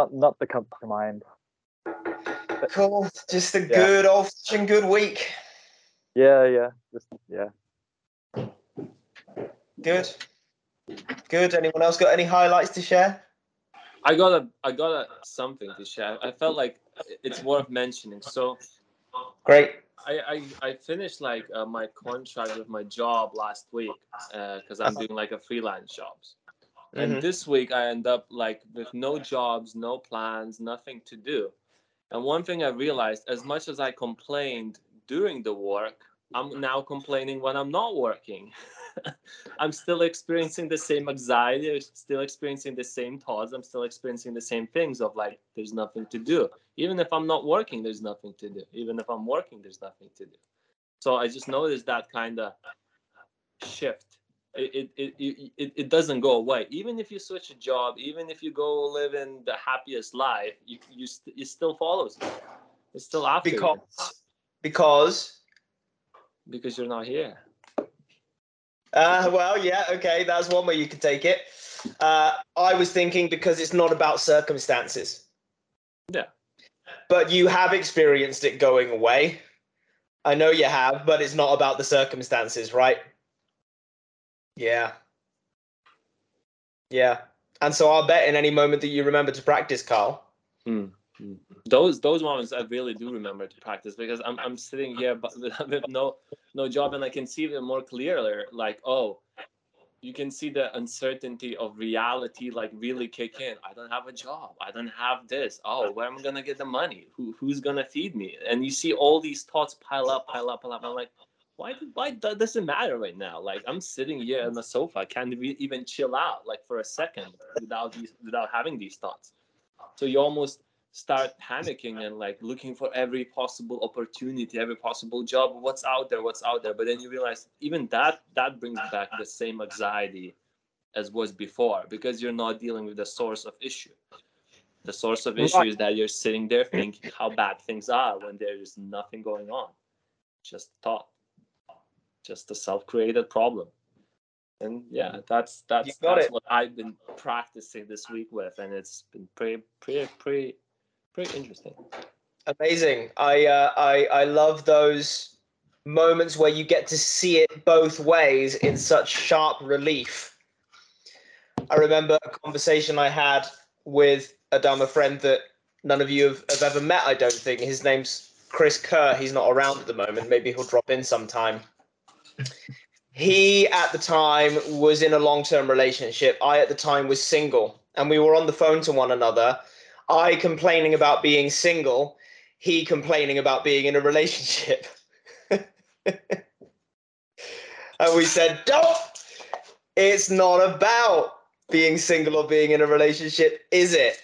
not not that come to mind. Cool. Just a good old fashioned good week. Yeah, yeah, just yeah. Good. Good. Anyone else got any highlights to share? I got a I got a something to share. I felt like it's worth mentioning. So great. I I, I finished like uh, my contract with my job last week because uh, I'm doing like a freelance jobs. And mm-hmm. this week I end up like with no jobs, no plans, nothing to do. And one thing I realized, as much as I complained during the work, I'm now complaining when I'm not working. I'm still experiencing the same anxiety, I'm still experiencing the same thoughts, I'm still experiencing the same things of like, there's nothing to do. Even if I'm not working, there's nothing to do. Even if I'm working, there's nothing to do. So I just noticed that kind of shift. It, it, it, it, doesn't go away. Even if you switch a job, even if you go live in the happiest life, you, you st- it still follows you. It's still after because, you. Because? Because you're not here. Uh, well, yeah, okay, that's one way you could take it. Uh, I was thinking because it's not about circumstances. Yeah. But you have experienced it going away. I know you have, but it's not about the circumstances, right? Yeah. Yeah. And so I'll bet in any moment that you remember to practice, Carl. Mm those those moments I really do remember to practice because I'm I'm sitting here but with no no job and I can see them more clearly. Like oh, you can see the uncertainty of reality like really kick in. I don't have a job. I don't have this. Oh, where am I gonna get the money? Who who's gonna feed me? And you see all these thoughts pile up, pile up, pile up. I'm like, why why does it matter right now? Like I'm sitting here on the sofa, can't even chill out like for a second without these without having these thoughts. So you almost start panicking and like looking for every possible opportunity every possible job what's out there what's out there? But then you realize even that that brings back the same anxiety as was before because you're not dealing with the source of issue. The source of issue is that you're sitting there thinking how bad things are when there is nothing going on. Just thought just a self-created problem and yeah that's that's that's it. what i've been practicing this week with and it's been pretty pretty pretty Pretty interesting. Amazing. I uh, I I love those moments where you get to see it both ways in such sharp relief. I remember a conversation I had with a a friend that none of you have, have ever met, I don't think. His name's Chris Kerr. He's not around at the moment. Maybe he'll drop in sometime. He, at the time, was in a long term relationship. I, at the time, was single. And we were on the phone to one another. I complaining about being single, he complaining about being in a relationship. and we said, don't. It's not about being single or being in a relationship, is it?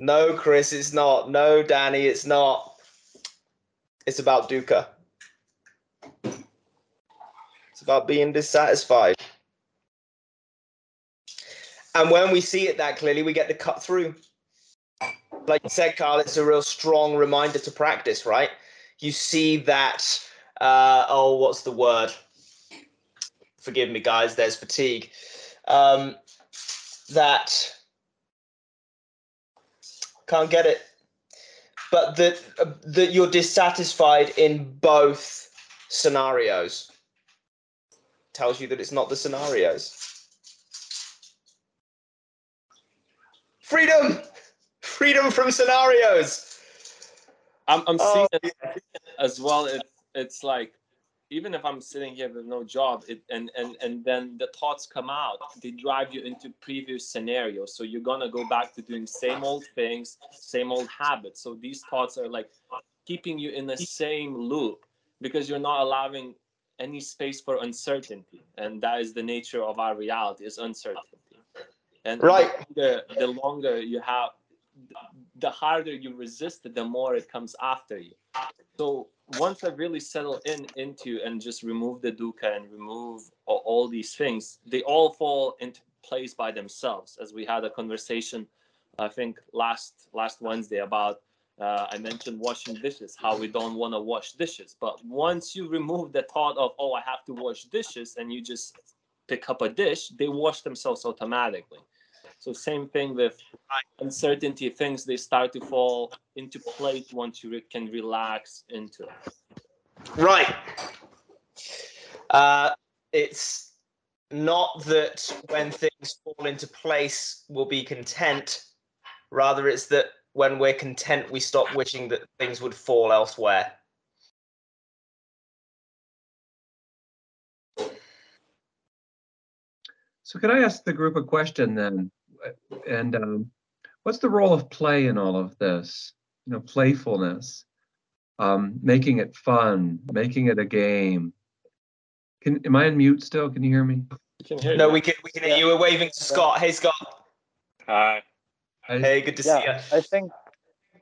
No, Chris, it's not. No, Danny, it's not. It's about dukkha. About being dissatisfied. And when we see it that clearly, we get to cut through. Like you said, Carl, it's a real strong reminder to practice, right? You see that, uh, oh, what's the word? Forgive me, guys, there's fatigue. Um, that, can't get it. But that, uh, that you're dissatisfied in both scenarios. Tells you that it's not the scenarios. freedom, freedom from scenarios. I'm, I'm oh, seeing yeah. it as well. It's it's like even if I'm sitting here with no job, it, and and and then the thoughts come out, they drive you into previous scenarios. So you're gonna go back to doing same old things, same old habits. So these thoughts are like keeping you in the same loop because you're not allowing any space for uncertainty, and that is the nature of our reality is uncertainty. And right. the, the longer you have, the harder you resist it, the more it comes after you. So once I really settle in into and just remove the dukkha and remove all, all these things, they all fall into place by themselves. As we had a conversation, I think last last Wednesday about uh, I mentioned washing dishes, how we don't want to wash dishes. But once you remove the thought of, oh, I have to wash dishes, and you just pick up a dish, they wash themselves automatically. So same thing with uncertainty. Things they start to fall into place once you re- can relax into it. Right. Uh, it's not that when things fall into place, we'll be content. Rather, it's that when we're content, we stop wishing that things would fall elsewhere. So can I ask the group a question then? And um, what's the role of play in all of this? You know, playfulness, um, making it fun, making it a game. Can am I on mute still? Can you hear me? You can hear No, you. we can we can hear you. We're waving to Scott. Hey, Scott. Hi. I- Hey, good to see you. Yeah, I think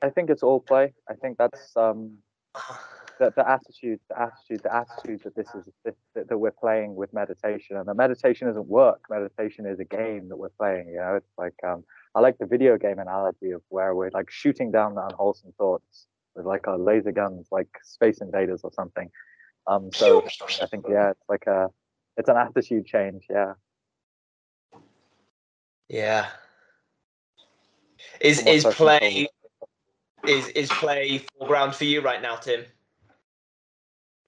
I think it's all play. I think that's um the, the attitude, the attitude, the attitude that this is that, that we're playing with meditation, and the meditation isn't work. Meditation is a game that we're playing. You know, it's like um, I like the video game analogy of where we're like shooting down the unwholesome thoughts with like our laser guns, like Space Invaders or something. Um, so I think yeah, it's like a it's an attitude change. Yeah. Yeah. Is From what is person play is is play foreground for you right now, Tim?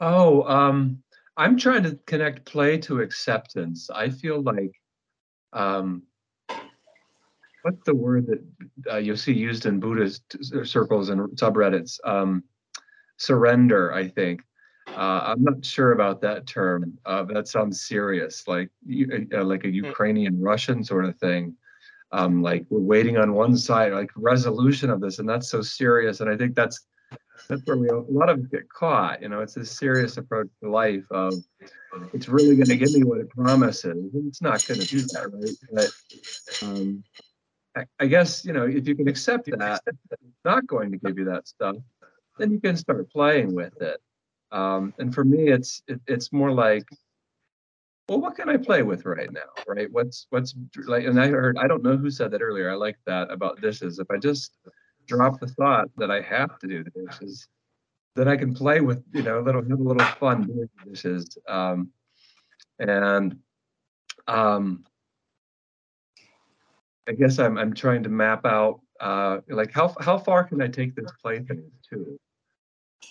Oh, um, I'm trying to connect play to acceptance. I feel like, um, what's the word that uh, you'll see used in Buddhist circles and subreddits? Um, surrender, I think. Uh, I'm not sure about that term. Uh, that sounds serious, like you- uh, like a Ukrainian Russian sort of thing. Um, like we're waiting on one side, like resolution of this, and that's so serious. And I think that's that's where we a lot of get caught. You know, it's this serious approach to life of it's really going to give me what it promises, it's not going to do that, right? But um, I, I guess you know if you can accept that it's not going to give you that stuff, then you can start playing with it. Um, and for me, it's it, it's more like, well, what can I play with right now, right? What's what's like? And I heard I don't know who said that earlier. I like that about dishes. If I just drop the thought that I have to do the dishes, then I can play with, you know, a little have a little fun doing the dishes. Um, and um, I guess I'm I'm trying to map out uh, like how how far can I take this play thing to?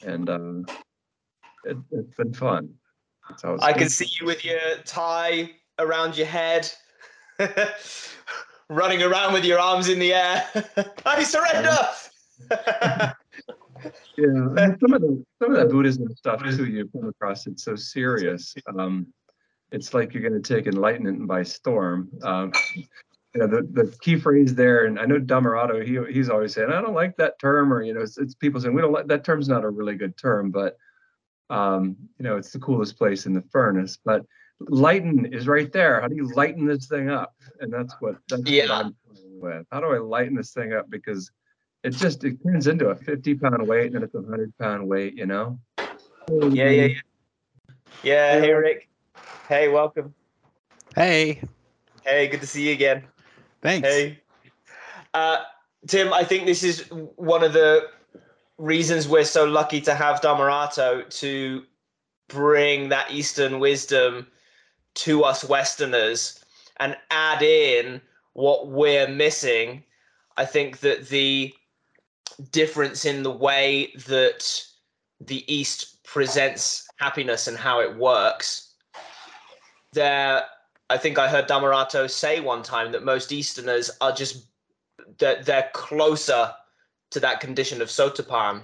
And uh, it, it's been fun. I can see you with your tie around your head, running around with your arms in the air. I surrender. Yeah, some of the some of that Buddhism stuff too. You come across it's so serious. Um, it's like you're going to take enlightenment by storm. Um, you know, the, the key phrase there, and I know Dhammarato, he he's always saying, I don't like that term, or you know, it's, it's people saying we don't like that term's not a really good term, but um, you know, it's the coolest place in the furnace. But lighten is right there. How do you lighten this thing up? And that's what that's what Yeah. I'm playing with. How do I lighten this thing up? Because it just it turns into a 50 pound weight and then it's a 100 pound weight, you know? yeah, yeah, yeah. Yeah, hey Rick. Hey, welcome. Hey, Hey, good to see you again. thanks. Hey. Uh, Tim, I think this is one of the reasons we're so lucky to have Dhammarato to bring that Eastern wisdom to us Westerners and add in what we're missing. I think that the difference in the way that the East presents happiness and how it works, there I think I heard Dhammarato say one time that most Easterners are just that they're closer to that condition of sotapan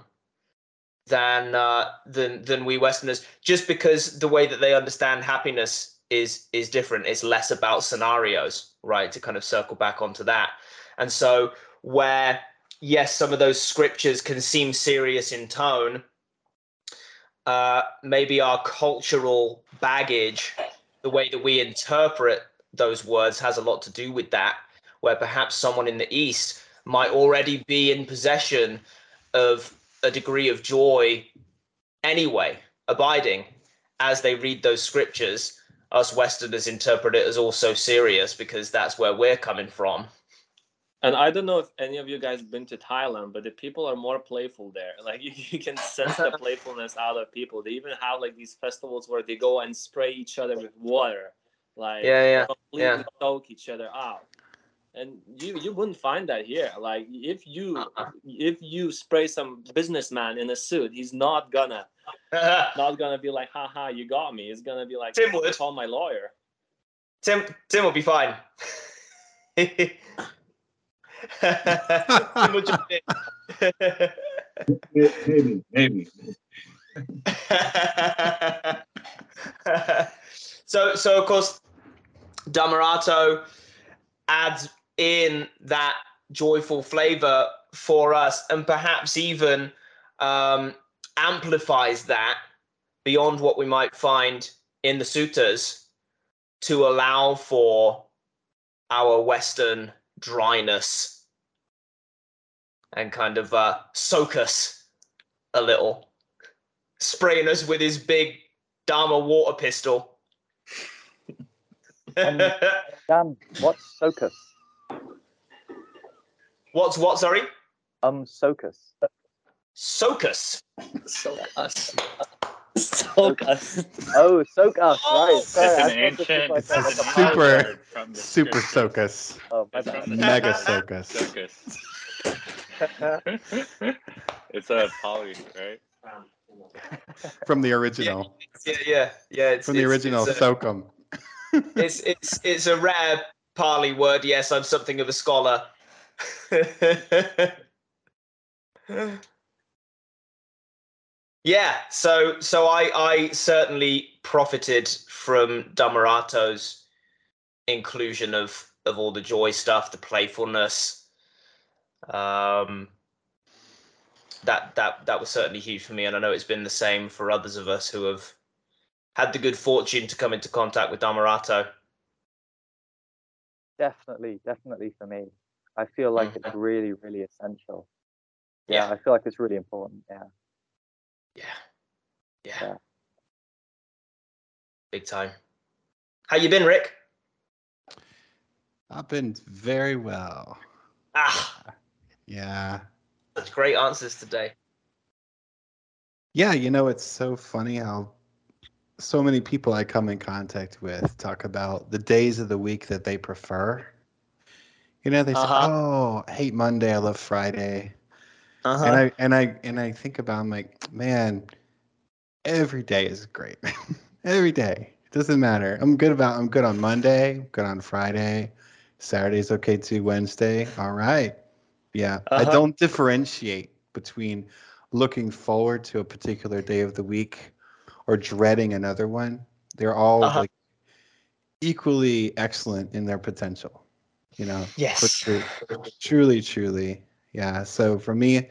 than uh, than than we Westerners, just because the way that they understand happiness is is different. It's less about scenarios, right? To kind of circle back onto that, and so where yes, some of those scriptures can seem serious in tone. Uh, maybe our cultural baggage the way that we interpret those words has a lot to do with that where perhaps someone in the east might already be in possession of a degree of joy anyway abiding as they read those scriptures us westerners interpret it as also serious because that's where we're coming from And I don't know if any of you guys been to Thailand, but the people are more playful there. Like you, you can sense the playfulness out of people. They even have like these festivals where they go and spray each other with water, like Yeah, yeah, completely yeah. soak each other out. And you you wouldn't find that here. Like if you uh-uh. if you spray some businessman in a suit, he's not gonna not gonna be like, haha, you got me. He's gonna be like, Tim would. call my lawyer. Tim Tim will be fine. Tim will jump in. Maybe, maybe. so so of course Dhammarato adds in that joyful flavor for us and perhaps even um, amplifies that beyond what we might find in the suttas to allow for our western dryness and kind of uh, soak us a little spraying us with his big Dharma water pistol. Um, Dan, what's Socus? What's what? Sorry, Um, Socus. Socus. So us. So us. Oh, soak us, Oh, right. Sorry, It's an ancient, it's like an a- Super- Super, word from the Super scriptures. Socus. Oh, my bad. from the Mega Socus. Socus. it's a Pali, right? From the original. Yeah, yeah, yeah. It's, From the it's- original It's a, Sokum. it's, it's it's a rare Pali word. Yes, I'm something of a scholar. yeah, so so I I certainly profited from Dhammarato's inclusion of of all the joy stuff, the playfulness. Um, that that that was certainly huge for me, and I know it's been the same for others of us who have had the good fortune to come into contact with Damarato. Definitely, definitely for me. I feel like Mm. it's really, really essential. Yeah, Yeah. I feel like it's really important. Yeah. Yeah. Yeah. Yeah. Big time. How you been, Rick? I've been very well. Ah, Yeah. such great answers today. Yeah, you know, it's so funny how so many people I come in contact with talk about the days of the week that they prefer. You know, they say, Uh-huh. "Oh, I hate Monday. I love Friday." Uh-huh. And I and I and I think about, I'm like, man, every day is great. every day, it doesn't matter. I'm good about. I'm good on Monday. I'm good on Friday. Saturday's okay too. Wednesday, all right. Yeah, I Uh-huh. don't differentiate between looking forward to a particular day of the week or dreading another one. They're all Uh-huh. like equally excellent in their potential. You know, for yes. true, truly, truly, yeah. So for me,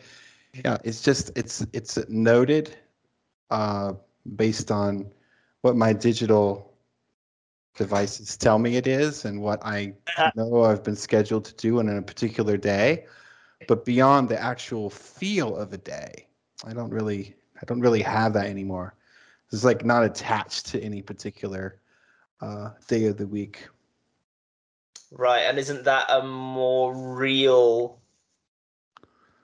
yeah, it's just it's it's noted, uh, based on what my digital devices tell me it is and what I Uh-huh. know I've been scheduled to do on a particular day. But beyond the actual feel of a day, I don't really I don't really have that anymore. It's like not attached to any particular uh, day of the week. Right, and isn't that a more real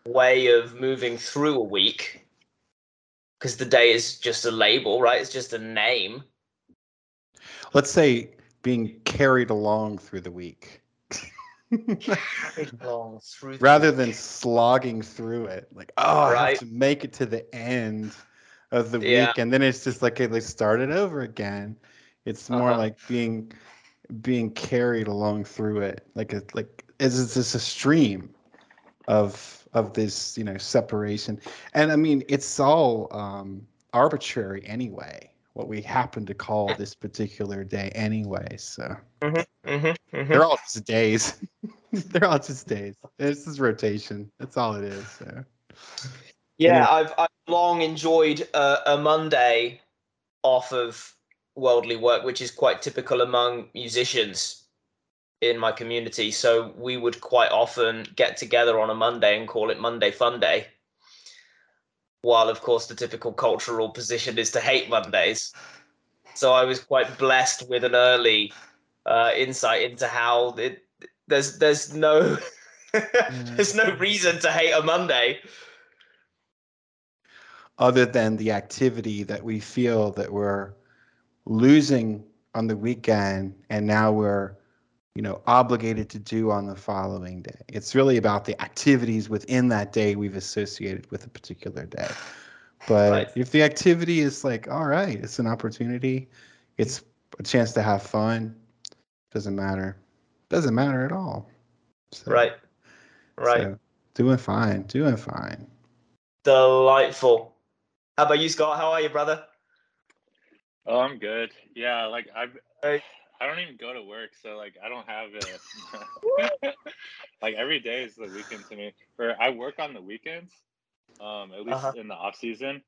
way of moving through a week? Because the day is just a label, right? It's just a name. let's say being carried along through the week Carried along through the rather week. than slogging through it like oh i have to make it to the end of the Yeah. week and then it's just like okay, let's start it over again it's more Uh-huh. like being being carried along through it like a like is it's just a stream of of this you know separation and i mean it's all um arbitrary anyway what we happen to call this particular day anyway so Mhm, mhm. they're all just days. They're all just days. It's just rotation. That's all it is. So. Yeah, I've I've long enjoyed a, a Monday off of worldly work, which is quite typical among musicians in my community. So we would quite often get together on a Monday and call it Monday Fun Day. While of course the typical cultural position is to hate Mondays. So I was quite blessed with an early uh, insight into how it, there's there's no there's no reason to hate a Monday. Other than the activity that we feel that we're losing on the weekend, and now we're you know, obligated to do on the following day. It's really about the activities within that day we've associated with a particular day. But Right. if the activity is like, all right, it's an opportunity, it's a chance to have fun, doesn't matter. Doesn't matter at all. So- Right. Right. so, doing fine, doing fine. Delightful. How about you, Scott? How are you, brother? Oh, I'm good. Yeah, like I, Right. I don't even go to work, so like I don't have it. like every day is the weekend to me. Or I work on the weekends, um, at least Uh-huh. in the off season.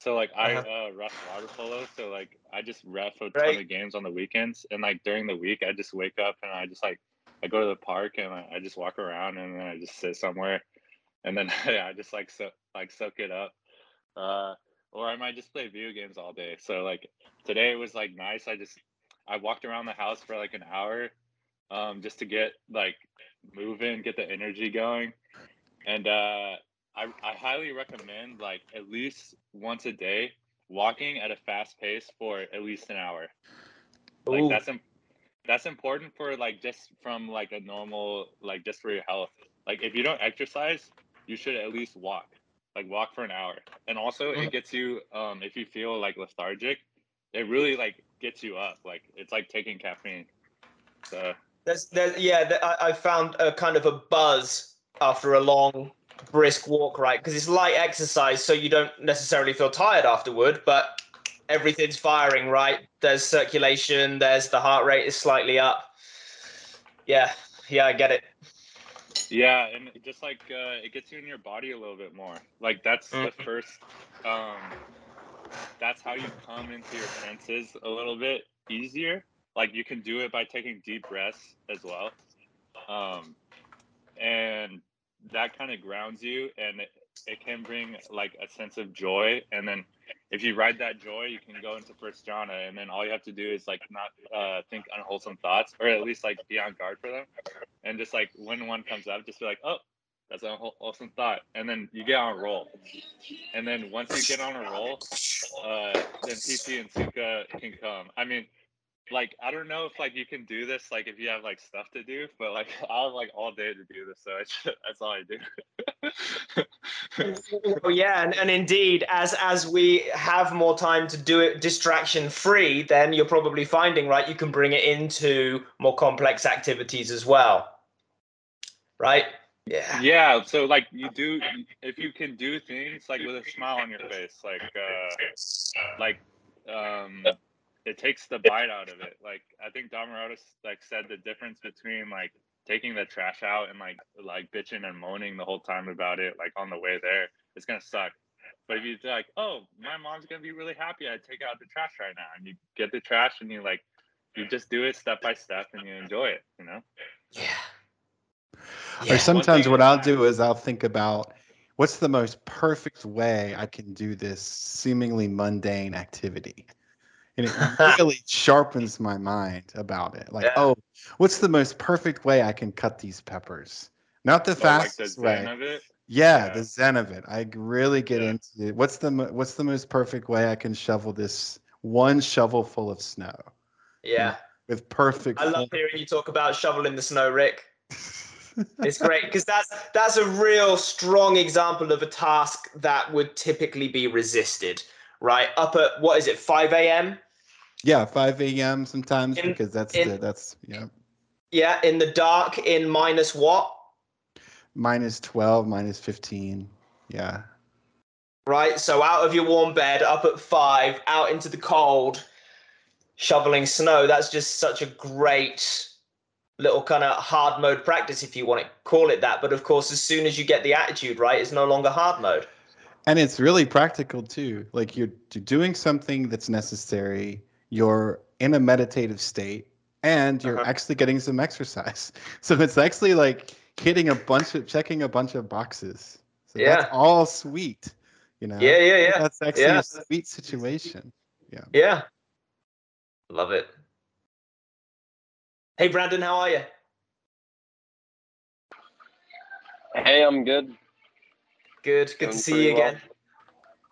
So like I Uh-huh. uh, ref water polo, so like I just ref a ton Right. of games on the weekends, and like during the week I just wake up and I just like I go to the park and I, I just walk around and then I just sit somewhere, and then I just like so like soak it up. Uh, or I might just play video games all day. So like today was like nice. I just I walked around the house for like an hour, um, just to get like moving, get the energy going, and uh, I I highly recommend like at least once a day walking at a fast pace for at least an hour. Like Ooh. that's im- that's important for like just from like a normal like just for your health. Like if you don't exercise, you should at least walk. Like walk for an hour. And also it gets you um if you feel like lethargic, it really like gets you up. Like it's like taking caffeine. So There's, there's, yeah, I, I found a kind of a buzz after a long, brisk walk, right? Because it's light exercise, so you don't necessarily feel tired afterward, but everything's firing, right? There's circulation, there's the heart rate is slightly up. Yeah, yeah, I get it. Yeah, and just like uh, it gets you in your body a little bit more. Like that's the Mhm. first. Um, that's how you come into your senses a little bit easier. Like you can do it by taking deep breaths as well, um, and that kind of grounds you, and it, can bring like a sense of joy. And then if you ride that joy, you can go into first jhana, and then all you have to do is like not uh, think unwholesome thoughts, or at least like be on guard for them and just like when one comes up, just be like, oh, that's an awesome thought, and then you get on a roll. And then once you get on a roll, uh, then piti and sukha can come. I mean, like I don't know if like you can do this like if you have like stuff to do, but like I have like all day to do this, so that's all I do. Well, yeah, and, and indeed, as as we have more time to do it distraction free, then you're probably finding right you can bring it into more complex activities as well, right? Yeah. yeah, so like you do if you can do things like with a smile on your face, like uh like um it takes the bite out of it. Like I think Damarotis like said the difference between like taking the trash out and like like bitching and moaning the whole time about it, like on the way there, it's gonna suck. But if you like, oh, my mom's gonna be really happy I take out the trash right now, and you get the trash and you like you just do it step by step and you enjoy it, you know? Yeah. Or sometimes what at a I'll do is I'll think about what's the most perfect way I can do this seemingly mundane activity. And it really sharpens my mind about it. Like, Yeah. oh, what's the most perfect way I can cut these peppers? Not the Or, like the fastest way. Yeah, Yeah. the zen of it. I really get Yeah. into it. What's the what's the most perfect way I can shovel this one shovel full of snow Yeah. with perfect. I love hearing you talk about shoveling the snow, Rick. It's great because that's that's a real strong example of a task that would typically be resisted, right? Up at what is it, 5 a.m.? Yeah, 5 a.m. sometimes In- because that's in- the, that's yeah Yeah, in the dark, in minus what? minus 12, minus 15. Yeah. Right? So out of your warm bed, up at five, out into the cold, shoveling snow. That's just such a great little kind of hard mode practice, if you want to call it that. But of course, as soon as you get the attitude right, it's no longer hard mode. And it's really practical too. Like you're, you're doing something that's necessary. You're in a meditative state and you're Uh-huh. actually getting some exercise. So it's actually like hitting a bunch of checking a bunch of boxes. So Yeah. that's all sweet. You know? Yeah, yeah, yeah. That's actually Yeah. a sweet situation. Yeah. Yeah. Love it. Hey, Brandon, how are you? Hey, I'm good. Good. Good Doing to see you well. again.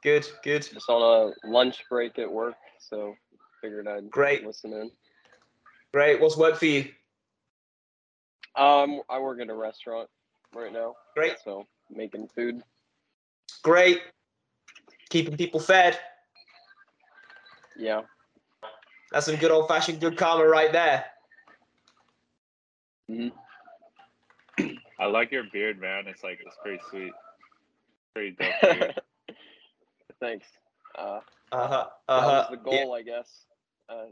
Good, good. Just on a lunch break at work, so figured I'd Great. listen in. Great. What's work for you? Um, I work at a restaurant right now, Great, so making food. great. Keeping people fed. Yeah. That's some good old fashioned good karma right there. hmm I like your beard, man. It's like it's pretty sweet. Pretty dope. Thanks. Uh, Uh huh. that Uh huh. was the goal, I guess. Uh,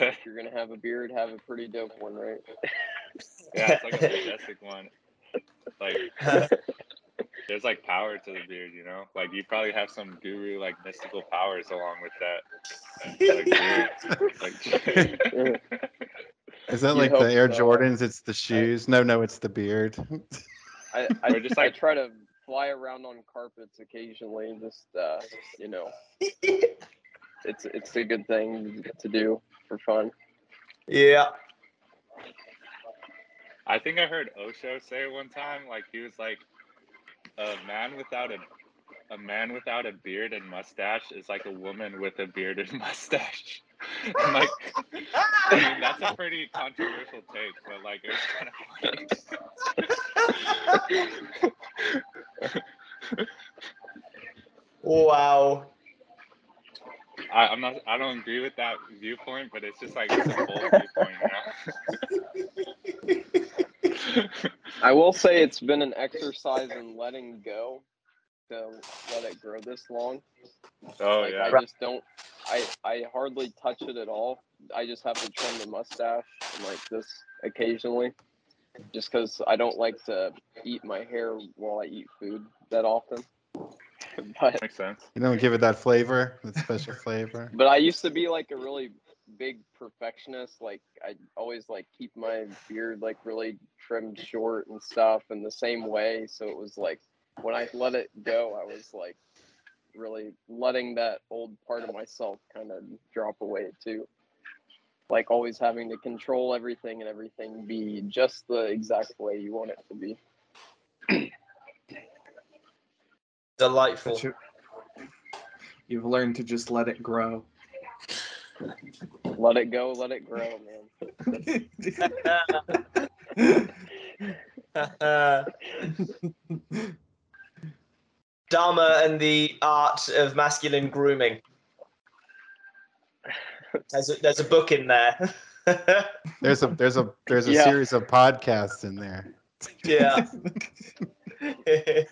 if you're gonna have a beard, have a pretty dope one, right? yeah, it's like a majestic one. Like there's like power to the beard, you know. Like you probably have some guru like mystical powers along with that. Like, like Is that You'd like the Air so. Jordans? It's the shoes. No, no, it's the beard. I I, Or just I like- try to fly around on carpets occasionally. Just uh, you know, it's it's a good thing to do for fun. yeah. I think I heard Osho say it one time. Like he was like, a man without a a man without a beard and mustache is like a woman with a beard and mustache. I'm like, I mean, that's a pretty controversial take, but like it was kind of funny. Wow. I, I'm not. I don't agree with that viewpoint, but it's just like it's a bold viewpoint. You know? I will say it's been an exercise in letting go to let it grow this long. oh like yeah. I just don't I I hardly touch it at all. I just have to trim the mustache and like this occasionally. Just because I don't like to eat my hair while I eat food that often. But Makes sense. You don't give it that flavor, that special flavor. but I used to be like a really big perfectionist. Like I always like keep my beard like really trimmed short and stuff in the same way. So it was like when I let it go, I was like really letting that old part of myself kind of drop away too. Like always having to control everything and everything be just the exact way you want it to be. Delightful. But you, you've learned to just let it grow. Let it go, let it grow, man. Dharma and the art of masculine grooming. There's a, there's a book in there. There's a there's a there's a Yeah. series of podcasts in there. yeah.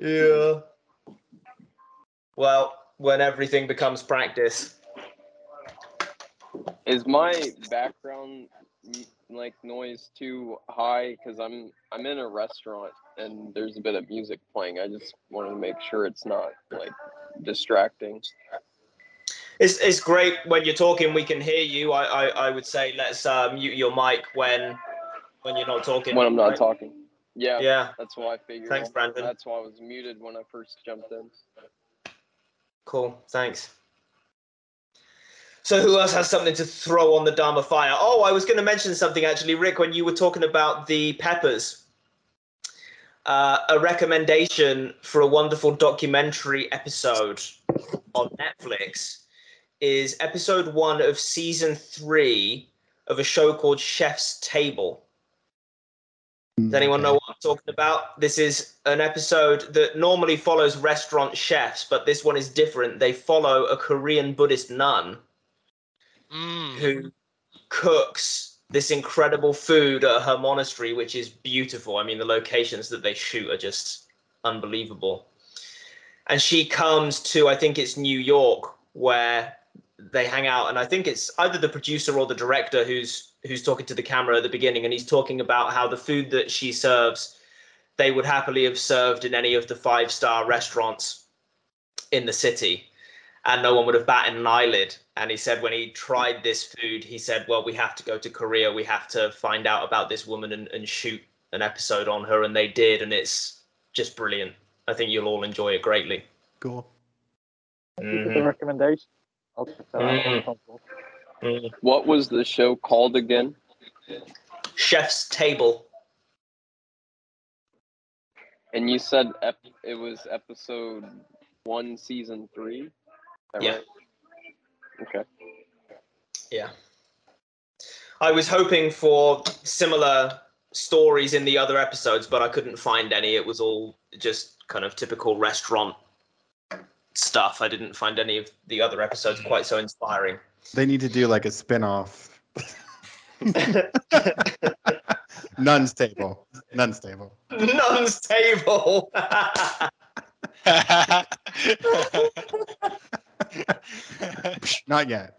yeah. Well, when everything becomes practice. Is my background like noise too high? Because I'm I'm in a restaurant and there's a bit of music playing. I just wanted to make sure it's not like distracting. It's, it's great when you're talking, we can hear you. I, I, I would say let's uh, mute your mic when when you're not talking. When I'm not right? talking. Yeah, Yeah, that's why I figured. Thanks, Brandon. That's why I was muted when I first jumped in. cool. Thanks. So who else has something to throw on the Dharma fire? Oh, I was going to mention something actually, Rick, when you were talking about the peppers. Uh, a recommendation for a wonderful documentary episode on Netflix is episode one of season three of a show called Chef's Table. Does anyone know what I'm talking about? This is an episode that normally follows restaurant chefs, but this one is different. They follow a Korean Buddhist nun Mm. who cooks this incredible food at her monastery, which is beautiful. I mean, the locations that they shoot are just unbelievable. And she comes to, I think it's New York, where they hang out, and I think it's either the producer or the director who's who's talking to the camera at the beginning, and he's talking about how the food that she serves, they would happily have served in any of the five star restaurants in the city and no one would have batted an eyelid. And he said when he tried this food, he said, "Well, we have to go to Korea. We have to find out about this woman and, and shoot an episode on her." And they did, and it's just brilliant. I think you'll all enjoy it greatly. Cool. Thank you for the mm-hmm. recommendation. I'll check that out. Mm-hmm. Cool. What was the show called again? Chef's Table. And you said ep- it was episode one, season three. Yeah. right? Okay. Yeah. I was hoping for similar stories in the other episodes, but I couldn't find any. It was all just kind of typical restaurant stuff. I didn't find any of the other episodes quite so inspiring. They need to do like a spin-off. Nun's table. Nun's table. Nun's table. Not yet.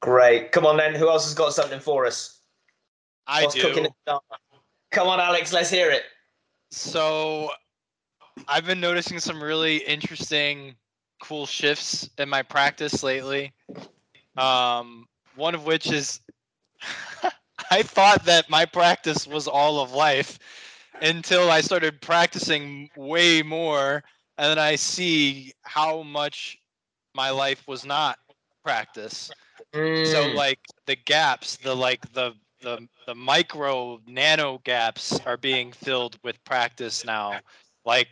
Great. Come on then. Who else has got something for us? I What's do. cooking? Come on, Alex. Let's hear it. So I've been noticing some really interesting, cool shifts in my practice lately. Um, one of which is I thought that my practice was all of life until I started practicing way more, and then I see how much my life was not practice. So Mm. like the gaps, the like the the the micro nano gaps are being filled with practice now. Like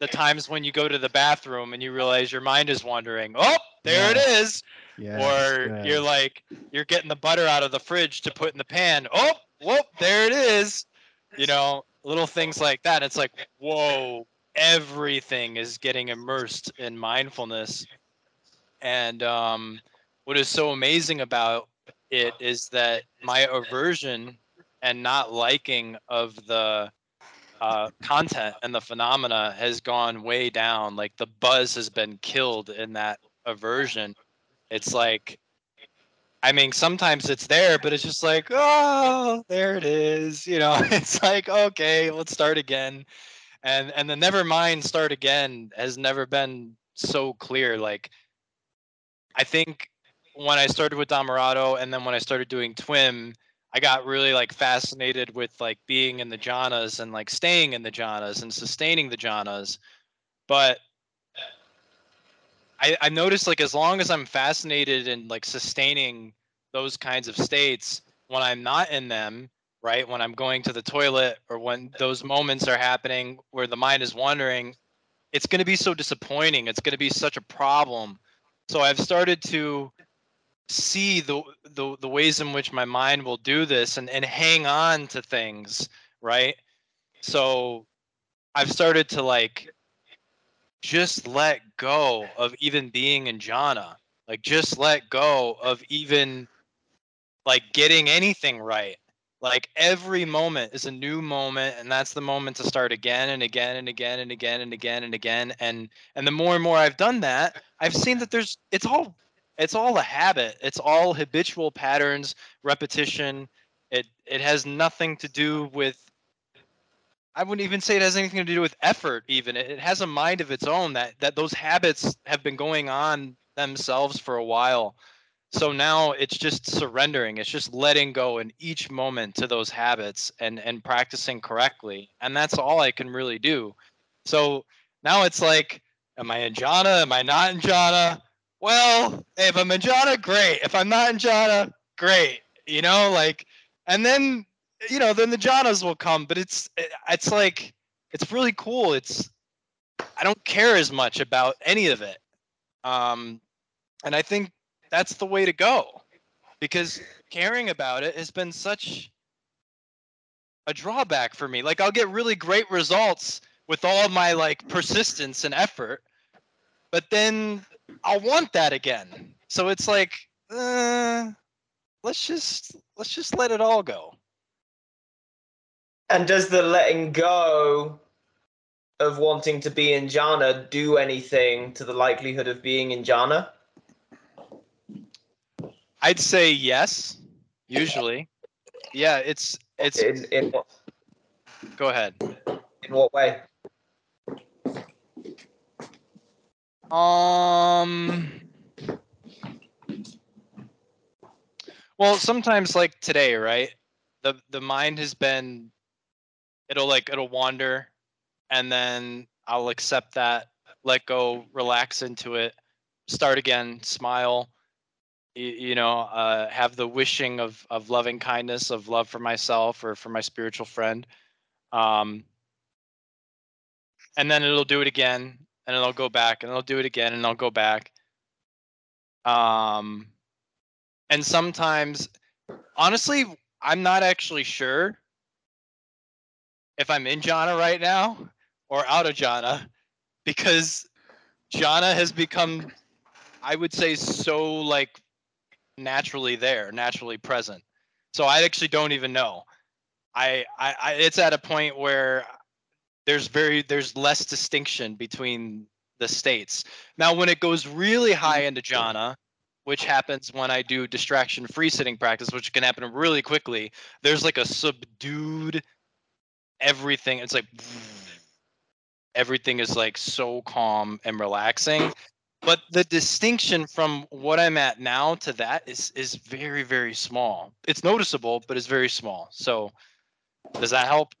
the times when you go to the bathroom and you realize your mind is wandering. Oh, there it is. Yeah. or you're like you're getting the butter out of the fridge to put in the pan. Oh, whoop, there it is. You know, little things like that. It's like, whoa, everything is getting immersed in mindfulness. And um, what is so amazing about it is that my aversion and not liking of the uh, content and the phenomena has gone way down. Like the buzz has been killed in that aversion. It's like, I mean, sometimes it's there, but it's just like, oh, there it is. You know, it's like, okay, let's start again. And and the never mind, start again has never been so clear. Like, I think when I started with Dhammarato and then when I started doing TWIM, I got really like fascinated with like being in the jhanas and like staying in the jhanas and sustaining the jhanas. But I, I noticed like as long as I'm fascinated in like sustaining those kinds of states when I'm not in them, right? When I'm going to the toilet or when those moments are happening where the mind is wandering, it's going to be so disappointing. It's going to be such a problem. So I've started to see the, the the ways in which my mind will do this and and hang on to things, right? So I've started to like just let go of even being in jhana. Like just let go of even like getting anything right. Like every moment is a new moment and that's the moment to start again and again and again and again and again and again and and the more and more I've done that, I've seen that there's it's all it's all a habit. It's all habitual patterns, repetition. It it has nothing to do with I wouldn't even say it has anything to do with effort even. It, it has a mind of its own that that those habits have been going on themselves for a while. So now it's just surrendering. It's just letting go in each moment to those habits and and practicing correctly. And that's all I can really do. So now it's like am I in jhana? Am I not in jhana? Well, if I'm in jhana, great. If I'm not in jhana, great. You know, like and then you know, then the jhanas will come, but it's it's like it's really cool. It's I don't care as much about any of it. Um and I think that's the way to go because caring about it has been such a drawback for me. Like I'll get really great results with all my like persistence and effort, but then I'll want that again. So it's like, uh, let's just let's just let it all go. And does the letting go of wanting to be in jhana do anything to the likelihood of being in jhana? I'd say yes, usually. Yeah, it's it's In, in, what, go ahead. in what way? Um. Well, sometimes like today, right? The the mind has been it'll like it'll wander and then I'll accept that, let go, relax into it, start again, smile. You, you know, uh, have the wishing of of loving kindness, of love for myself or for my spiritual friend. Um, and then it'll do it again and I'll go back and I'll do it again and I'll go back. Um, and sometimes, honestly, I'm not actually sure if I'm in jhana right now or out of jhana because jhana has become, I would say, so like naturally there, naturally present. So I actually don't even know. I, I, I it's at a point where there's very there's less distinction between the states. Now, when it goes really high into jhana, which happens when I do distraction free sitting practice, which can happen really quickly, there's like a subdued everything. It's like everything is like so calm and relaxing. But the distinction from what I'm at now to that is is very very small. It's noticeable, but it's very small. So, does that help?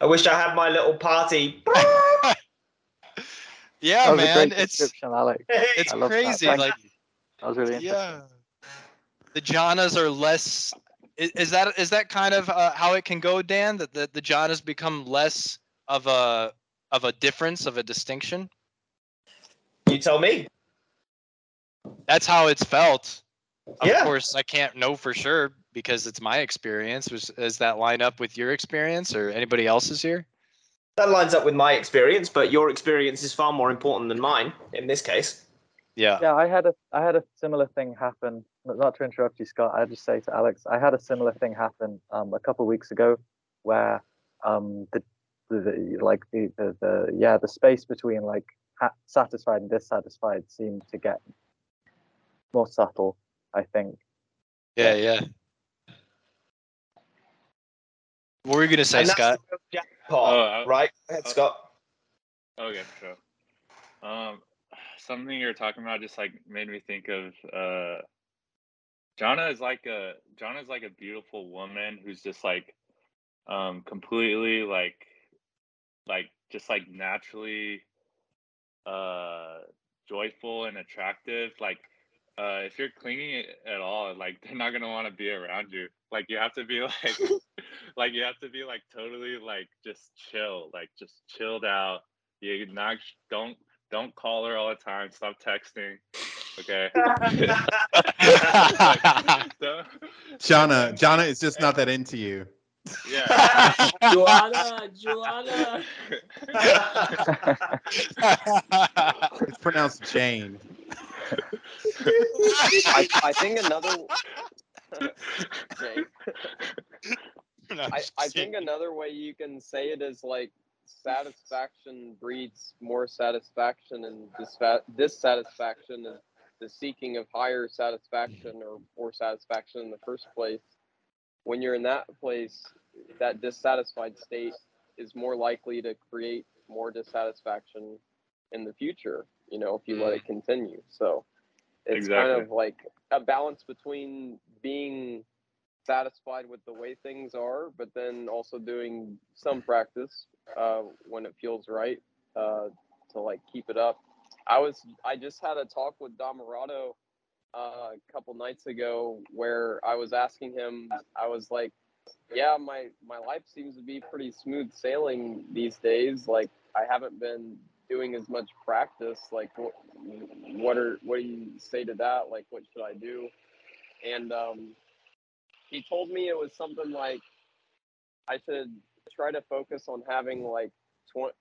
I wish I had my little party. Yeah, That was a man, great it's description, Alex. it's I love that. crazy. Like. That was really interesting. yeah, the jhanas are less. Is, is that is that kind of uh, how it can go, Dan? That the the jhanas become less of a of a difference of a distinction. You tell me. That's how it's felt. Of Yeah. course, I can't know for sure because it's my experience. Was does that line up with your experience or anybody else's here? That lines up with my experience, but your experience is far more important than mine in this case. Yeah. Yeah, I had a I had a similar thing happen. Not not to interrupt you, Scott. I just say to Alex, I had a similar thing happen um, a couple weeks ago, where um, the, the, the like the, the the yeah the space between like ha- satisfied and dissatisfied seemed to get more subtle. I think. Yeah, yeah. What were you gonna say, And Scott? the jackpot, Oh, I- right? Go ahead, oh. Scott. Okay, sure. Um, something you're talking about just like made me think of uh, Jana is like a Jana is like a beautiful woman who's just like um completely like like just like naturally uh joyful and attractive like uh if you're clinging at all like they're not gonna want to be around you like you have to be like like you have to be like totally like just chill like just chilled out you not don't don't call her all the time stop texting okay Don't- Jana, Jana is just not that into you. yeah Joanna, Joanna. It's pronounced Jane. I, I think another I, I think another way you can say it is like satisfaction breeds more satisfaction and disfa- dissatisfaction is the seeking of higher satisfaction or more satisfaction in the first place. When you're in that place, that dissatisfied state is more likely to create more dissatisfaction in the future, you know, if you let it continue. So it's kind of like a balance between being satisfied with the way things are, but then also doing some practice uh, when it feels right uh, to like keep it up. I was I just had a talk with Dhammarato uh, a couple nights ago where I was asking him. I was like, "Yeah, my my life seems to be pretty smooth sailing these days. Like I haven't been doing as much practice. Like what what are what do you say to that? Like what should I do?" And um, he told me it was something like I should try to focus on having like 20,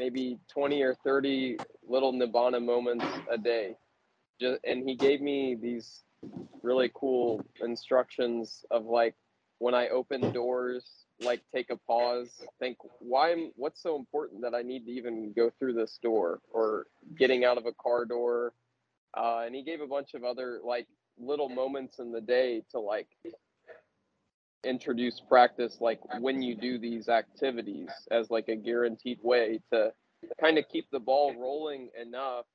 maybe 20 or 30 little Nibbana moments a day. Just, and he gave me these really cool instructions of like when I open doors, like take a pause, think why what's so important that I need to even go through this door or getting out of a car door. Uh, and he gave a bunch of other like little moments in the day to like introduce practice like when you do these activities as like a guaranteed way to kind of keep the ball rolling enough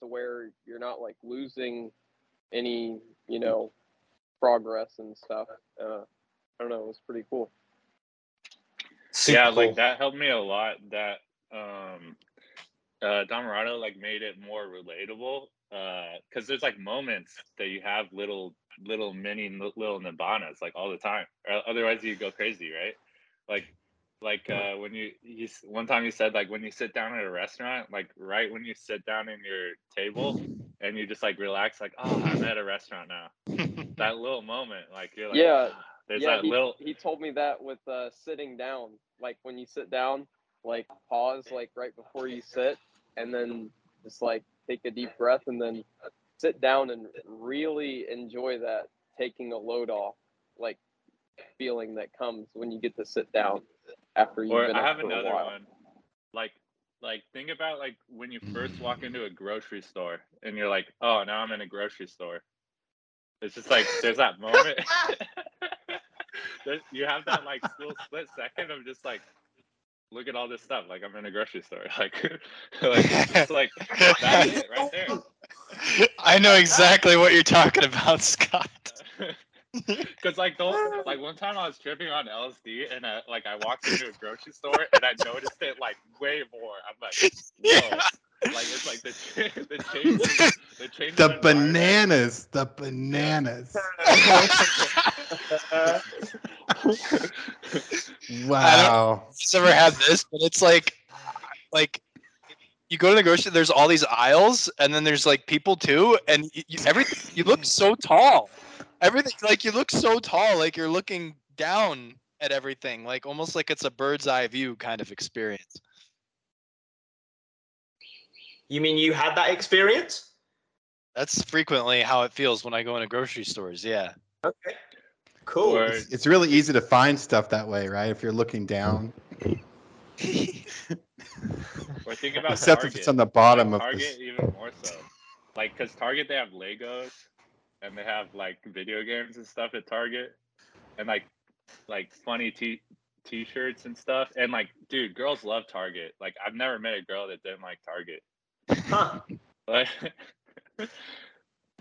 to where you're not like losing any you know progress and stuff uh, i don't know it was pretty cool Super yeah, cool. like that helped me a lot. That um, uh, Dhammarato like made it more relatable. Uh, because there's like moments that you have little little mini little nibbanas like all the time. Or otherwise you go crazy, right? Like like uh when you you one time you said like when you sit down at a restaurant like right when you sit down in your table and you just like relax, like, oh, I'm at a restaurant now. that little moment, like you're like, Yeah, "Ah," there's yeah, that he, little. he told me that with uh, sitting down. Like when you sit down, like pause like right before you sit, and then just like take a deep breath, and then sit down and really enjoy that taking a load off, like feeling that comes when you get to sit down after you've Or been I have another one. Like, like think about like when you first walk into a grocery store and you're like, oh, now I'm in a grocery store. It's just like there's that moment. You have that like little split second of just like, look at all this stuff. Like I'm in a grocery store. Like, like just like that's it right there. I know exactly what you're talking about, Scott. Cause like the like one time I was tripping on LSD and I, like I walked into a grocery store and I noticed it like way more. I'm like, whoa. Like it's like the ch- the change the change The of environment. bananas, the bananas. Wow. Just ever had this, but it's like, like you go to the grocery. There's all these aisles, and then there's like people too, and you, you, everything. You look so tall. Everything like you look so tall, like you're looking down at everything, like almost like it's a bird's eye view kind of experience. You mean you had that experience? That's frequently how it feels when I go into grocery stores. Yeah. Okay. Cool. Or It's, it's really easy to find stuff that way, right? If you're looking down, or think about except Target. if it's on the bottom Like, of Target this. even more so. Like, cause Target they have Legos, and they have like video games and stuff at Target, and like like funny t t-shirts and stuff. And like, dude, girls love Target. Like, I've never met a girl that didn't like Target. Huh. Like,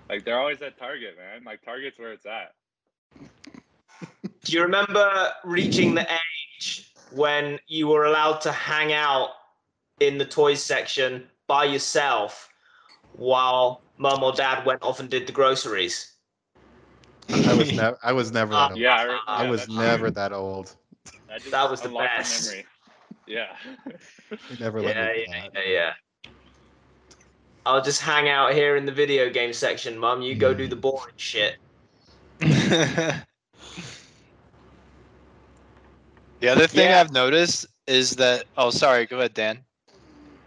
like they're always at Target, man. Like Target's where it's at. Do you remember reaching the age when you were allowed to hang out in the toys section by yourself while mum or dad went off and did the groceries? I was never. I was never that old. Yeah, I, re- I was that's- never that old. That, just That was the best. memory. Yeah. Never let Yeah, me do yeah, yeah, yeah. I'll just hang out here in the video game section, mum. You go do hmm. the boring shit. the other thing Yeah. I've noticed is that. Oh, sorry. Go ahead, Dan.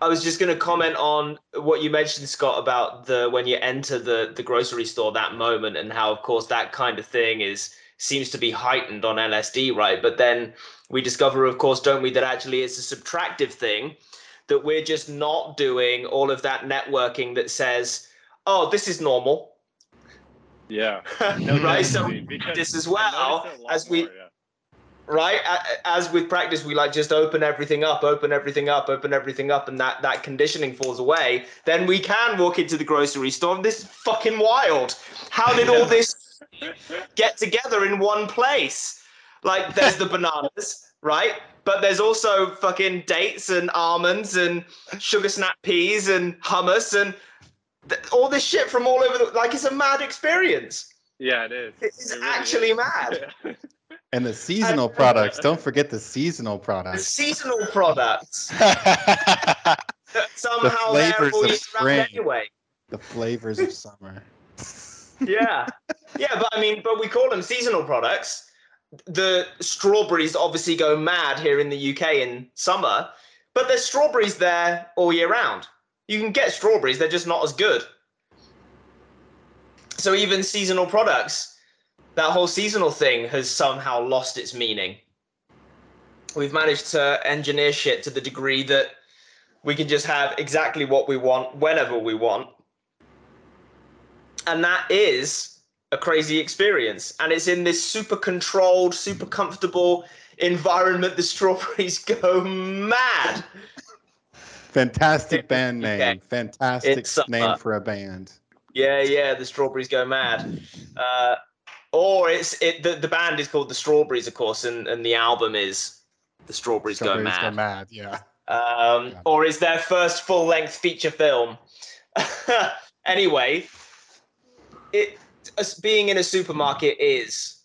I was just going to comment on what you mentioned, Scott, about the when you enter the the grocery store that moment and how, of course, that kind of thing is seems to be heightened on LSD, right? But then we discover, of course, don't we, that actually it's a subtractive thing that we're just not doing all of that networking that says, "Oh, this is normal," Yeah. right? So this as well noticed it a lot as we more, yeah. right as with practice we like just open everything up open everything up open everything up and that that conditioning falls away then we can walk into the grocery store and this is fucking wild how did all this get together in one place like there's the bananas right but there's also fucking dates and almonds and sugar snap peas and hummus and th- all this shit from all over the like it's a mad experience Yeah, it is. it's It really actually is. mad And the seasonal products. Don't forget the seasonal products. the products. seasonal products somehow they're flavors all of year round spring. anyway. The flavors of summer. Yeah, yeah, but I mean, but we call them seasonal products. The strawberries obviously go mad here in the UK in summer, but there's strawberries there all year round. You can get strawberries; they're just not as good. So even seasonal products, that whole seasonal thing has somehow lost its meaning. We've managed to engineer shit to the degree that we can just have exactly what we want whenever we want. And that is a crazy experience. And it's in this super controlled, super comfortable environment the strawberries go mad. Fantastic band Okay. name. Fantastic It's, uh, name for a band. Yeah, yeah, the strawberries go mad. Uh, or it's it the, the band is called the Strawberries, of course, and, and the album is The Strawberries, Strawberries Go Mad. Go mad. Yeah. um, Yeah. or is their first full length feature film. anyway, it us being in a supermarket is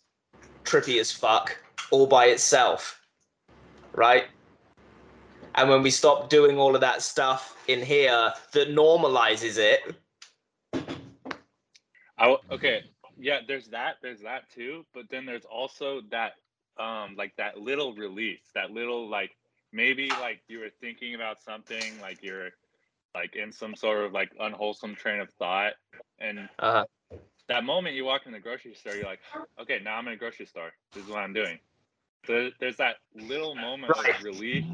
trippy as fuck all by itself, right? And when we stop doing all of that stuff in here that normalizes it, I okay, yeah. There's that. There's that too. But then there's also that, um, like that little release. That little like maybe like you were thinking about something, like you're like in some sort of like unwholesome train of thought, and Uh-huh. That moment you walk in the grocery store, you're like, okay, now I'm in a grocery store. This is what I'm doing. So there's that little moment Right. of relief.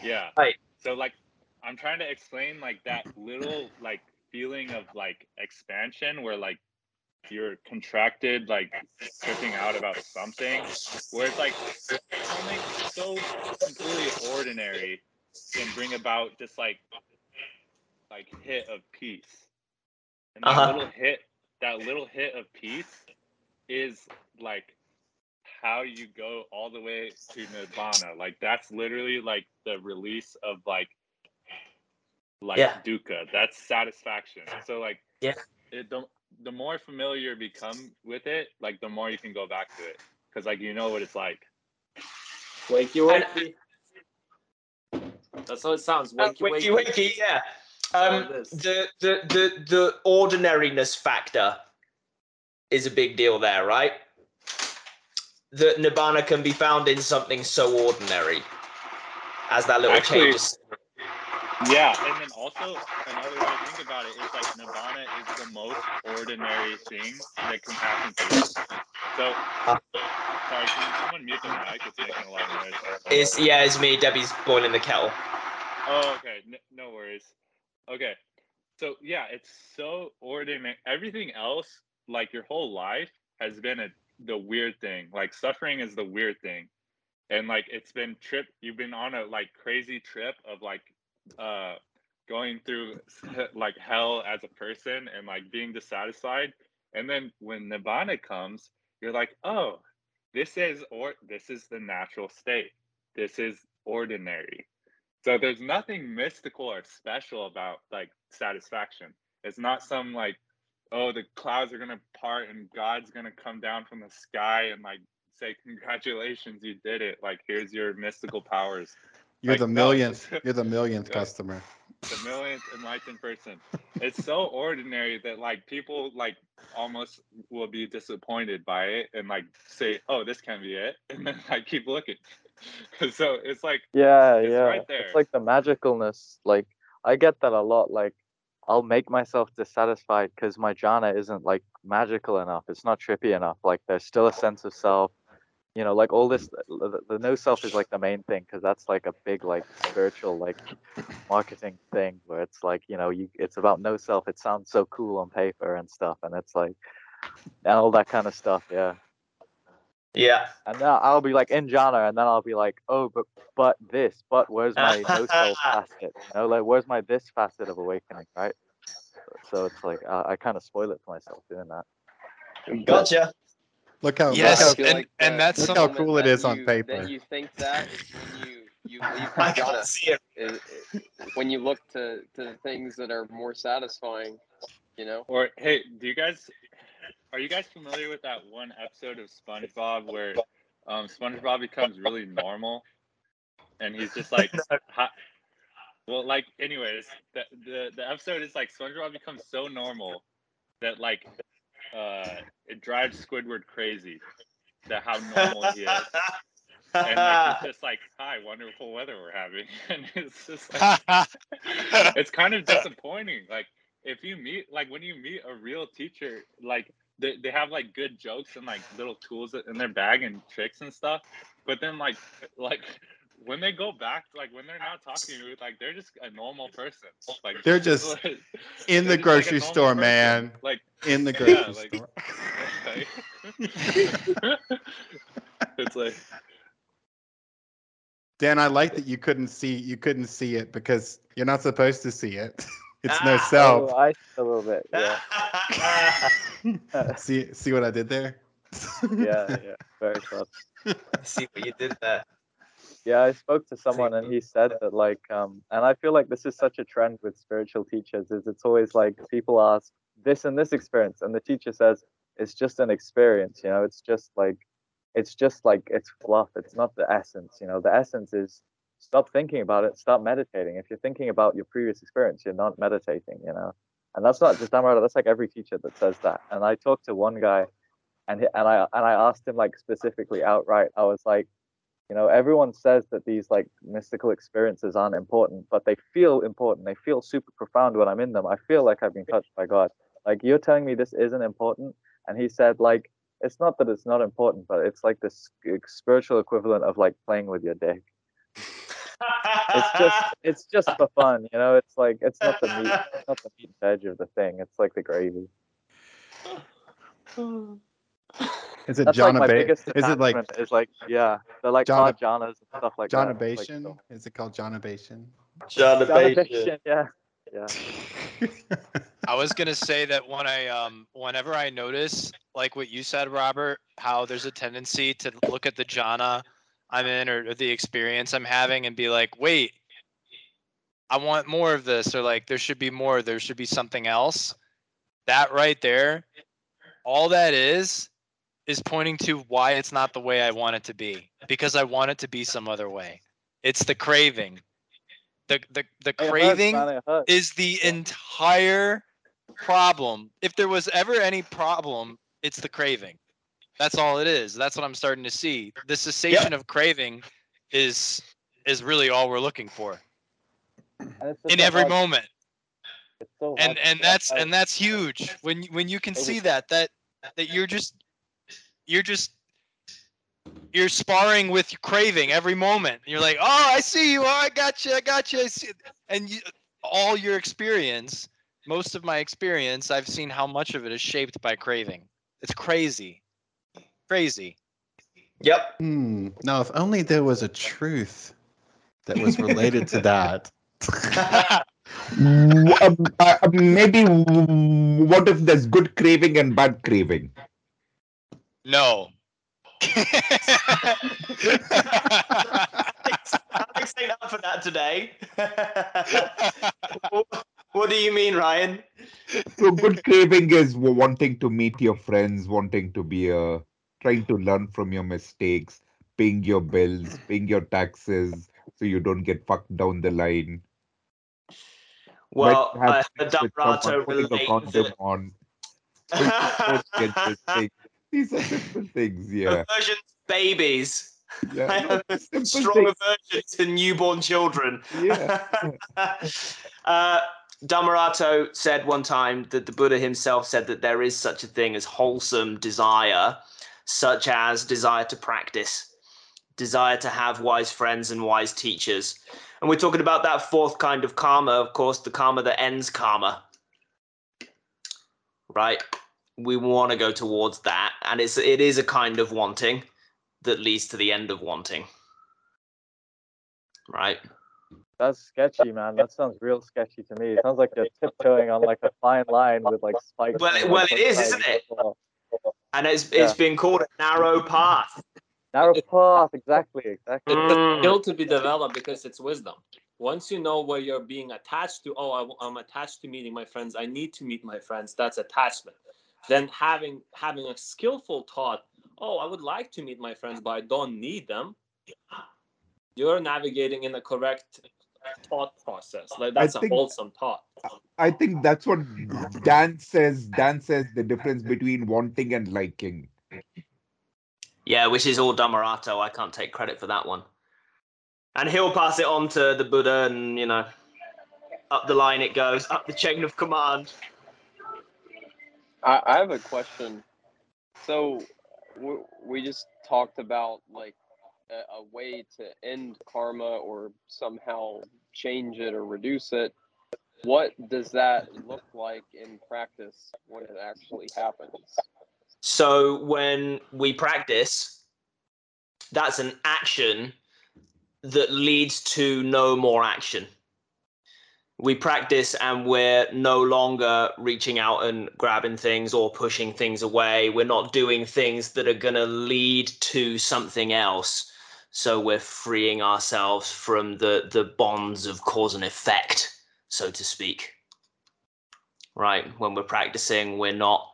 Yeah. Right. So like I'm trying to explain like that little like feeling of like expansion where like you're contracted, like tripping out about something, where it's like something so completely ordinary can bring about this like like hit of peace. And that Uh-huh. little hit that little hit of peace is like how you go all the way to nirvana. Like that's literally like the release of like like Yeah. dukkha. That's satisfaction. So like Yeah. it the, the more familiar you become with it, like the more you can go back to it. Cause like you know what it's like. Wakey wakey. That's how it sounds. Uh, Wakey wakey, wakey. wakey, yeah. All Um, the, the the the ordinariness factor is a big deal there, right? That nibbana can be found in something so ordinary as that little Actually- change. Yeah, and then also another way to think about it is like Nibbana is the most ordinary thing that can happen to you. So, sorry, can someone mute the mic? It's making a lot of noise. Is yeah, it's me. Debbie's boiling the kettle. Oh, okay. N- no worries. Okay. So yeah, it's so ordinary. Everything else, like your whole life, has been a the weird thing. Like suffering is the weird thing, and like it's been trip. You've been on a like crazy trip of like uh going through like hell as a person and like being dissatisfied. And then when nibbana comes, you're like, oh, this is or this is the natural state. This is ordinary. So there's nothing mystical or special about like satisfaction. It's not some like, oh, the clouds are gonna part and God's gonna come down from the sky and like say congratulations, you did it. Like here's your mystical powers. You're Like, the millionth. just- You're the millionth customer. The millionth enlightened person. It's so ordinary that like people like almost will be disappointed by it and like say, oh, this can be it, and then like keep looking. so it's like Yeah, It's yeah. right. It's like the magicalness. Like I get that a lot. Like I'll make myself dissatisfied because my jhana isn't like magical enough. It's not trippy enough. Like there's still a sense of self. You know, like all this, the, the no self is like the main thing because that's like a big like spiritual like marketing thing where it's like you know you it's about no self. It sounds so cool on paper and stuff, and it's like and all that kind of stuff. Yeah. Yeah. And then I'll be like in jhana, and then I'll be like, oh, but but this, but where's my no self facet? You know, like where's my this facet of awakening, right? So it's like uh, I kind of spoil it for myself doing that. Gotcha. Look how Yes, look I feel and- like and that's Look how moment cool it is that is on paper. That you think that is when you you leave I the can jhana. see when you look to to things that are more satisfying, you know. Or hey, do you guys are you guys familiar with that one episode of SpongeBob where um, SpongeBob becomes really normal, and he's just like, hi- well, like anyways, the, the the episode is like SpongeBob becomes so normal that like uh, it drives Squidward crazy that how normal he is, and like it's just like, hi, wonderful weather we're having, and it's just like it's kind of disappointing. Like if you meet like when you meet a real teacher, like they, they have like good jokes and like little tools in their bag and tricks and stuff. But then like like when they go back, like when they're not talking to you, like they're just a normal person. Like They're just like- in the just, like, grocery normal store, person. man. Like In the grocery like- store. like- it's like Dan, I like that you couldn't see you couldn't see it because you're not supposed to see it. It's no Ah. self. Oh, I see a little bit. Yeah, see see what I did there? yeah, yeah. Very close. see what you did there. Yeah, I spoke to someone and he said that like um and I feel like this is such a trend with spiritual teachers is it's always like people ask this and this experience and the teacher says it's just an experience, you know, it's just like it's just like it's fluff, it's not the essence, you know. The essence is stop thinking about it, start meditating. If you're thinking about your previous experience, you're not meditating, you know. And that's not just Dhammarato, that's like every teacher that says that. And I talked to one guy and he, and I and I asked him like specifically outright. I was like, you know, everyone says that these like mystical experiences aren't important, but they feel important. They feel super profound when I'm in them. I feel like I've been touched by God. Like you're telling me this isn't important, and he said like it's not that it's not important, but it's like this spiritual equivalent of like playing with your dick. It's just it's just for fun, you know. It's like it's not the meat, it's not the meat and veg of the thing. It's like the gravy. Is it That's like Jana my ba- biggest Is it like attachment, is like yeah, they're like Jana- called jhanas and stuff like that. It's like so- Is it called Janabation? Janabation. yeah, yeah. I was gonna say that when I um whenever I notice like what you said, Robert, how there's a tendency to look at the jhana I'm in or, or the experience I'm having and be like, wait, I want more of this, or like there should be more, there should be something else. That right there, all that is is pointing to why it's not the way I want it to be. Because I want it to be some other way. It's the craving. The the the It craving hurts. is the entire problem. If there was ever any problem, it's the craving. That's all it is. That's what I'm starting to see. The cessation of craving is is really all we're looking for And it's just in every hard- moment. so And and that's and that's huge. When you- when you can see that that that you're just you're just you're sparring with craving every moment. You're like, "Oh, I see you. Oh, I got you. I got you." I see. it." And you, all your experience, most of my experience, I've seen how much of it is shaped by craving. It's crazy. Crazy. Yep. Hmm. Now, if only there was a truth that was related to that. Uh, uh, maybe what if there's good craving and bad craving? No. Alex ain't up for that today. what do you mean, Ryan? So good craving is wanting to meet your friends, wanting to be uh, trying to learn from your mistakes, paying your bills, paying your taxes, so you don't get fucked down the line. Well, When you I have heard sex with someone, Dhammarato putting a relate condom on. These are simple things, yeah. aversion to babies. I yeah. have no, a strong things. aversion to newborn children. Yeah. uh, Dhammarato said one time that the Buddha himself said that there is such a thing as wholesome desire, such as desire to practice, desire to have wise friends and wise teachers. And we're talking about that fourth kind of karma, of course, the karma that ends karma. Right? We want to go towards that. And it's it is a kind of wanting that leads to the end of wanting. Right? That's sketchy, man. That sounds real sketchy to me. It sounds like you're tiptoeing on like a fine line with like spikes. Well, it- well, it is, isn't it? floor. And it's Yeah. it's been called a narrow path. Narrow path, exactly, exactly. It's a Mm. skill to be developed because it's wisdom. Once you know where you're being attached to, oh, I, am attached to meeting my friends. I need to meet my friends. That's attachment. Then having having a skillful thought, oh, I would like to meet my friends, but I don't need them. You're navigating in the correct thought process. Like that's a think- wholesome thought. I think that's what Dan says. Dan says the difference between wanting and liking. Yeah, which is all Dhammarato. I can't take credit for that one. And he'll pass it on to the Buddha, and you know, up the line it goes, up the chain of command. I, I have a question. So we, we just talked about like a, a way to end karma or somehow change it or reduce it. What does that look like in practice when it actually happens? So when we practice, that's an action that leads to no more action. We practice and we're no longer reaching out and grabbing things or pushing things away. We're not doing things that are going to lead to something else. So we're freeing ourselves from the, the bonds of cause and effect, so to speak. Right? When we're practicing, we're not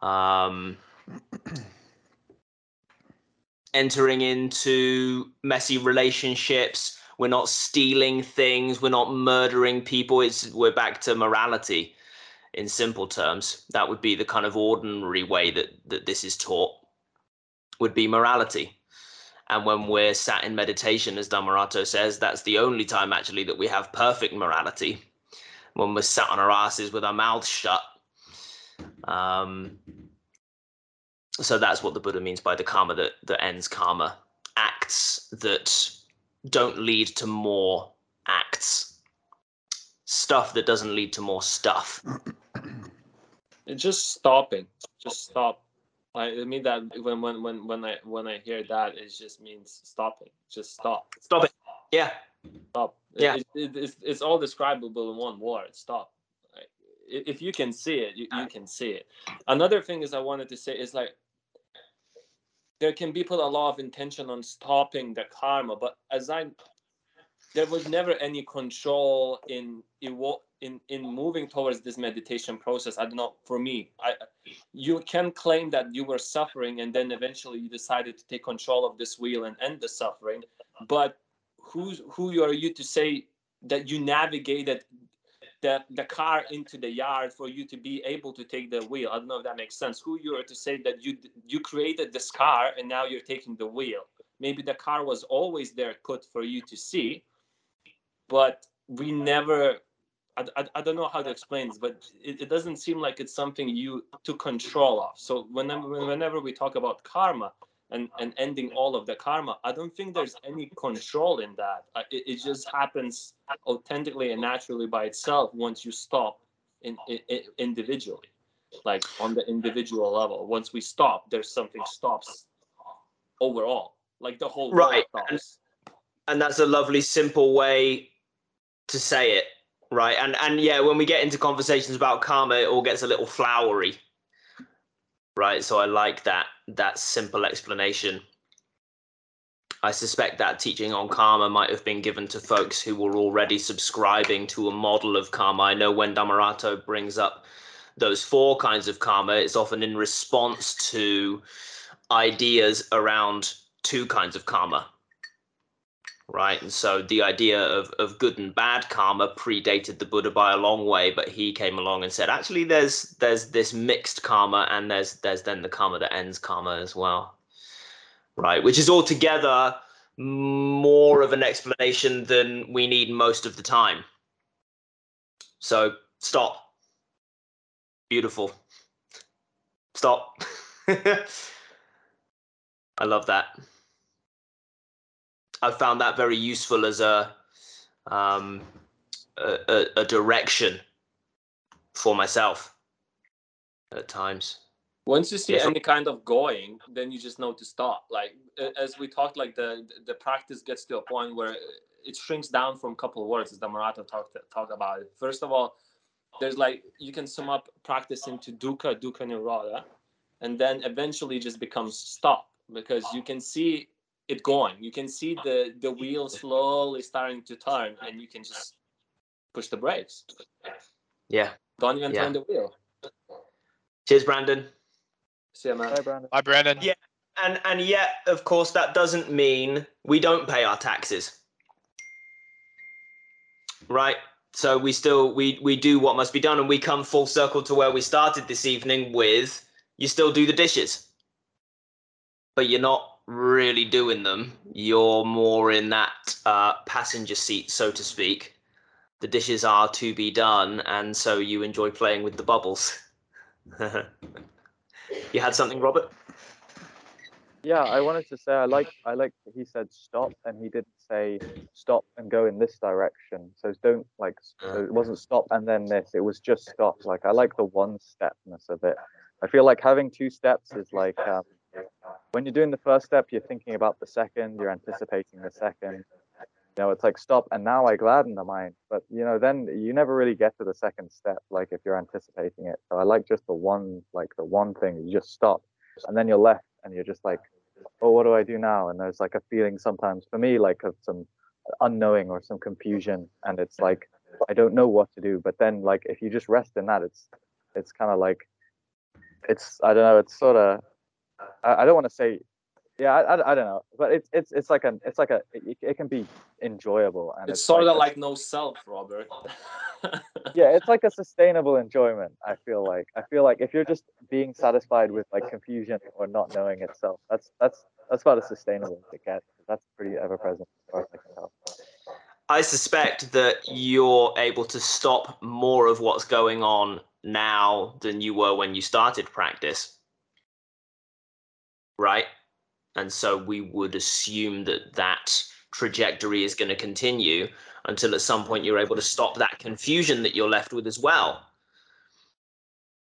um, entering into messy relationships. We're not stealing things. We're not murdering people. It's we're back to morality. in simple terms, that would be the kind of ordinary way that that this is taught. Would be morality. And when we're sat in meditation, as Dhammarato says, that's the only time actually that we have perfect morality. When we're sat on our asses with our mouths shut. Um, so that's what the Buddha means by the karma that, that ends karma. Acts that don't lead to more acts. Stuff that doesn't lead to more stuff. It's just stopping. Just stop. I I mean that when when when when I when I hear that, it just means stopping. Just stop. Stop it. Yeah. Stop. Yeah. It, it, it's, it's all describable in one word. Stop. If you can see it, you, you can see it. Another thing is I wanted to say is like there can be put a lot of intention on stopping the karma, but as I there was never any control in evo- in in moving towards this meditation process. I don't know. For me, I you can claim that you were suffering and then eventually you decided to take control of this wheel and end the suffering, but who's who are you to say that you navigated the, the car into the yard for you to be able to take the wheel. I don't know if that makes sense. Who you are to say that you you created this car and now you're taking the wheel. Maybe the car was always there put for you to see, but we never. I, I, I don't know how to explain this, but it, it doesn't seem like it's something you took control of. So whenever whenever we talk about karma, and, and ending all of the karma. I don't think there's any control in that. Uh, It, it just happens authentically and naturally by itself once you stop in, in, in- individually, like on the individual level. Once we stop, there's something stops overall, like the whole world Right. stops. and that's a lovely simple way to say it right and and yeah when we get into conversations about karma it all gets a little flowery. Right so i like that that simple explanation. I suspect that teaching on karma might have been given to folks who were already subscribing to a model of karma. I know when Dhammarato brings up those four kinds of karma it's often in response to ideas around two kinds of karma right? And so the idea of, of good and bad karma predated the Buddha by a long way, but he came along and said, actually, there's there's this mixed karma, and there's there's then the karma that ends karma as well, right? Which is altogether more of an explanation than we need most of the time. So stop. Beautiful. Stop. I love that. I found that very useful as a um, a, a, direction for myself at times. Once you see Yes. any kind of going, then you just know to stop. Like as we talked, like the the practice gets to a point where it shrinks down from a couple of words, as Dhammarato talked talked about it. First of all, there's like you can sum up practice into dukkha, dukkha nirodha, and then eventually just becomes stop because you can see it going. You can see the the wheel slowly starting to turn, and you can just push the brakes. Yeah. Don't even Yeah. turn the wheel. Cheers, Brandon. See ya, man. Bye, Brandon. Bye, Brandon. Yeah. And and yet, of course, that doesn't mean we don't pay our taxes. Right? So we still we we do what must be done and we come full circle to where we started this evening with you still do the dishes. But you're not really doing them. You're more in that uh, passenger seat, so to speak. The dishes are to be done, and so you enjoy playing with the bubbles. you had something, Robert? Yeah, I wanted to say I like I like he said stop and he didn't say stop and go in this direction. So don't like so it wasn't stop and then this. It was just stop. Like I like the one stepness of it. I feel like having two steps is like um, when you're doing the first step, you're thinking about the second, you're anticipating the second. You know, it's like stop and now I gladden the mind. But you know, then you never really get to the second step, like if you're anticipating it. So I like just the one, like the one thing, you just stop. And then you're left and you're just like, oh, what do I do now? And there's like a feeling sometimes for me, like of some unknowing or some confusion. And it's like, I don't know what to do. But then like, if you just rest in that, it's, it's kind of like, it's, I don't know, it's sort of, I, I don't want to say yeah, I, I, I don't know, but it's it's it's like an it's like a it, it can be enjoyable and It's sort like of a- like no self, Robert. yeah, it's like a sustainable enjoyment. I feel like I feel like if you're just being satisfied with like confusion or not knowing itself, that's that's that's about as sustainable as it gets. That's pretty ever present as far as I can tell. I suspect that you're able to stop more of what's going on now than you were when you started practice. Right? And so we would assume that that trajectory is going to continue until at some point you're able to stop that confusion that you're left with as well.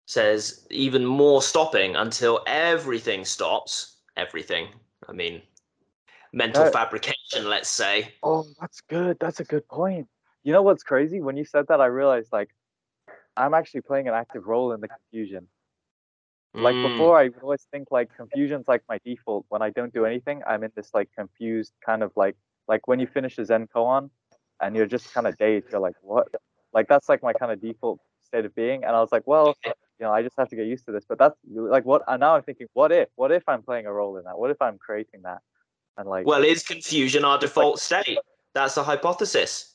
Says even more stopping until everything stops. Everything. I mean, mental That- fabrication, let's say. Oh, that's good. That's a good point. You know what's crazy? When you said that, I realized like I'm actually playing an active role in the confusion. Like Mm. before, I always think like confusion's like my default. When I don't do anything, I'm in this like confused kind of like like when you finish a Zen koan and you're just kind of dazed. You're like, what? Like that's like my kind of default state of being. And I was like, well, you know, I just have to get used to this. But that's like what. And now I'm thinking, what if? What if I'm playing a role in that? What if I'm creating that? And like, Well, is confusion our default state? That's a hypothesis.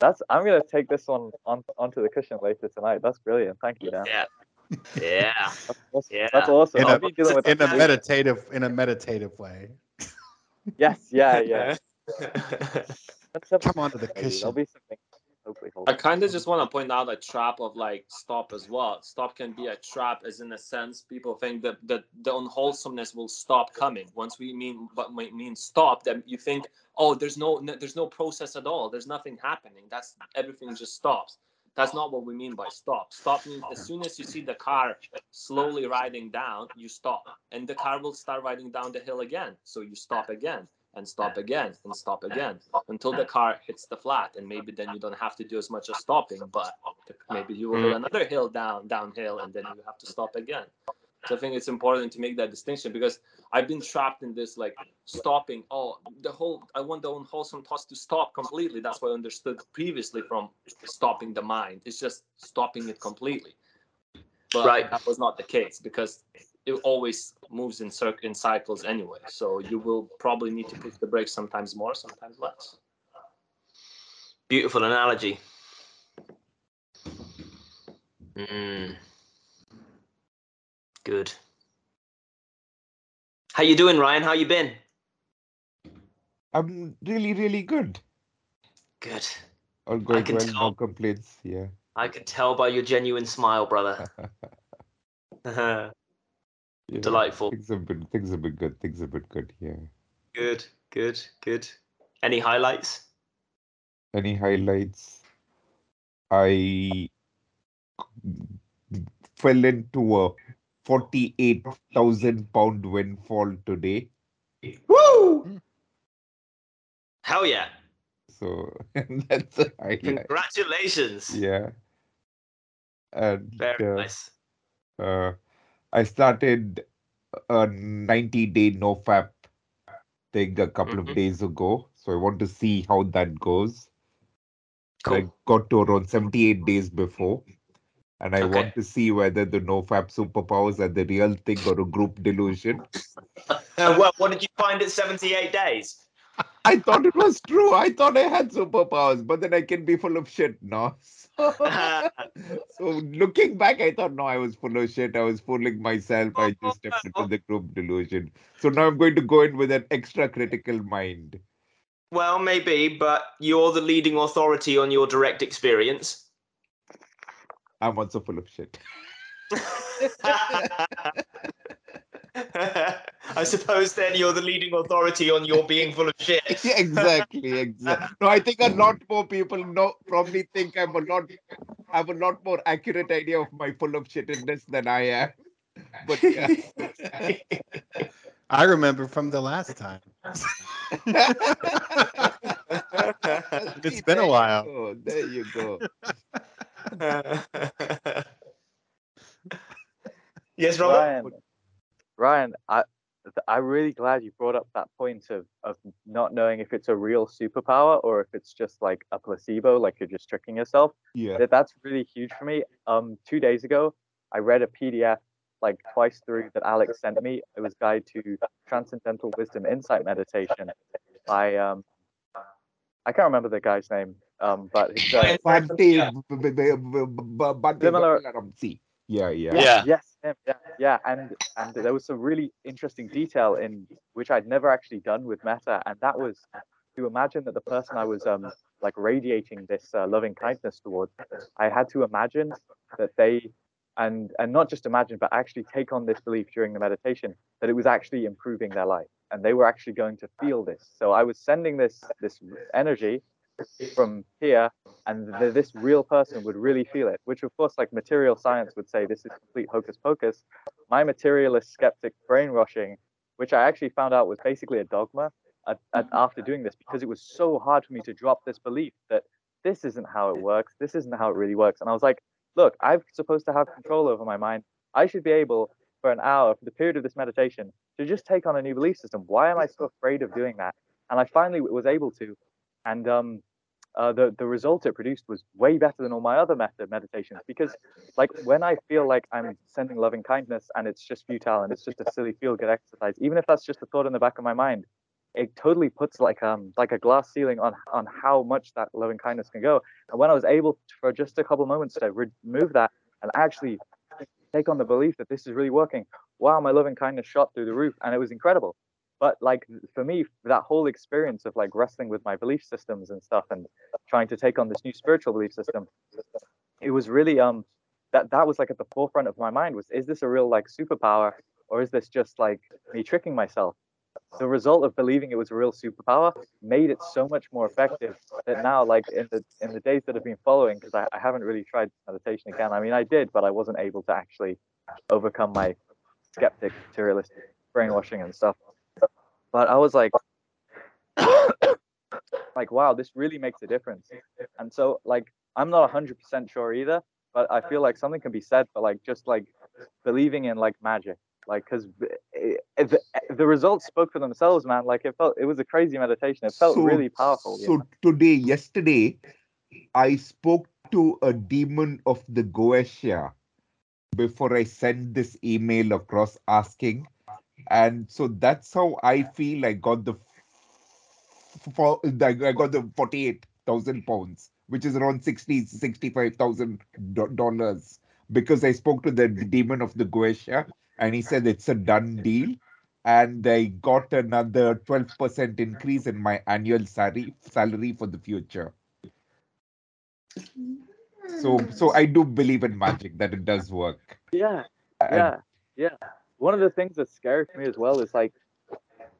That's I'm gonna take this one on onto the cushion later tonight. That's brilliant. Thank you, Dan. Yeah. Yeah. That's awesome. Yeah. That's awesome. In I'll a, be dealing with in a meditative in a meditative way. Yes, yeah, yeah. That's Come onto the maybe. There'll cushion. be something. Hopefully, hold I kind of just want to point out a trap of like stop as well. Stop can be a trap, as in a sense, people think that, that the unwholesomeness will stop coming. Once we mean we mean stop, then you think, oh, there's no, no there's no process at all. There's nothing happening. That's everything just stops. That's not what we mean by stop. Stop means as soon as you see the car slowly riding down, you stop, and the car will start riding down the hill again. So you stop again and stop again and stop again until the car hits the flat, and maybe then you don't have to do as much as stopping, but maybe you will hit another hill down downhill, and then you have to stop again. So I think it's important to make that distinction because I've been trapped in this like stopping. Oh, the whole I want the unwholesome thoughts to stop completely. That's what I understood previously from stopping the mind. It's just stopping it completely. But Right. that was not the case because it always moves in circ in cycles anyway. So you will probably need to push the brakes sometimes more, sometimes less. Beautiful analogy. Mm. Good. How you doing, Ryan? How you been? I'm really, really good. Good. All going can well, tell. no complaints. Yeah. I could tell by your genuine smile, brother. yeah. Delightful. Things have been things have been good. Things have been good. Yeah. Good, good, good. Any highlights? Any highlights? I fell into a forty-eight thousand pound windfall today. Woo! Hell yeah! So that's a highlight. Congratulations. Yeah. And Very uh, nice. uh, I started a 90 day nofap thing a couple Mhm. of days ago. So I want to see how that goes. I got to around 78 days before. And I Okay. want to see whether the nofap superpowers are the real thing or a group delusion. Well, what did you find at 78 days? I thought it was true. I thought I had superpowers, but then I can be full of shit now. So, looking back, I thought no, I was full of shit. I was fooling myself. I just stepped into the group delusion. So now I'm going to go in with an extra critical mind. Well, maybe, but you're the leading authority on your direct experience. I'm also full of shit. I suppose then you're the leading authority on your being full of shit. Yeah, exactly, exactly. No, I think a lot more people know probably think I'm a lot have a lot more accurate idea of my full of shittedness than I am. But yeah. I remember from the last time. It's See, been a there you while. go, There you go. yes, Robert. Ryan, Ryan, I I'm really glad you brought up that point of of not knowing if it's a real superpower or if it's just like a placebo, like you're just tricking yourself. Yeah. That that's really huge for me. Um, two days ago, I read a PDF like twice through that Alex sent me. It was Guide to Transcendental Wisdom Insight Meditation by um I can't remember the guy's name, um, but it's uh, Similar- Vimalaramsi. Yeah, yeah. Yeah. Yes, him, yeah, yeah, and and there was some really interesting detail in which I'd never actually done with Metta, and that was to imagine that the person I was um like radiating this uh, loving kindness towards, I had to imagine that they and and not just imagine, but actually take on this belief during the meditation that it was actually improving their life, and they were actually going to feel this. So I was sending this this energy from here and th- this real person would really feel it which of course like material science would say this is complete hocus pocus. My materialist skeptic brainwashing which i actually found out was basically a dogma at, at, after doing this because it was so hard for me to drop this belief that this isn't how it works this isn't how it really works and i was like look i'm supposed to have control over my mind. I should be able for an hour for the period of this meditation to just take on a new belief system. Why am i so afraid of doing that? And i finally was able to and um uh, the the result it produced was way better than all my other method meditations because like when I feel like I'm sending loving kindness and it's just futile and it's just a silly feel good exercise, even if that's just a thought in the back of my mind, it totally puts like um like a glass ceiling on on how much that loving kindness can go. And when I was able to, for just a couple moments to remove that and actually take on the belief that this is really working, wow, my loving kindness shot through the roof and it was incredible but like for me that whole experience of like wrestling with my belief systems and stuff and trying to take on this new spiritual belief system it was really um that that was like at the forefront of my mind was is this a real like superpower or is this just like me tricking myself? The result of believing it was a real superpower made it so much more effective that now like in the in the days that have been following because I, I haven't really tried meditation again i mean i did but i wasn't able to actually overcome my skeptic materialist brainwashing and stuff but I was like, like, wow, this really makes a difference. And so, like, I'm not 100% sure either, but I feel like something can be said for like just like believing in like magic, like, because the, eh, eh, the results spoke for themselves, man. Like, it felt it was a crazy meditation. It felt So- really powerful. you So know? today, yesterday, I spoke to a demon of the Goetia before I sent this email across asking. And so that's how I feel I got the for I got the 48,000 pounds, which is around 60, 65,000 do- dollars. Because I spoke to the demon of the Goetia and he said it's a done deal. And I got another 12% increase in my annual salary salary for the future. So so I do believe in magic that it does work. Yeah, And yeah, yeah. One of the things that scares me as well is like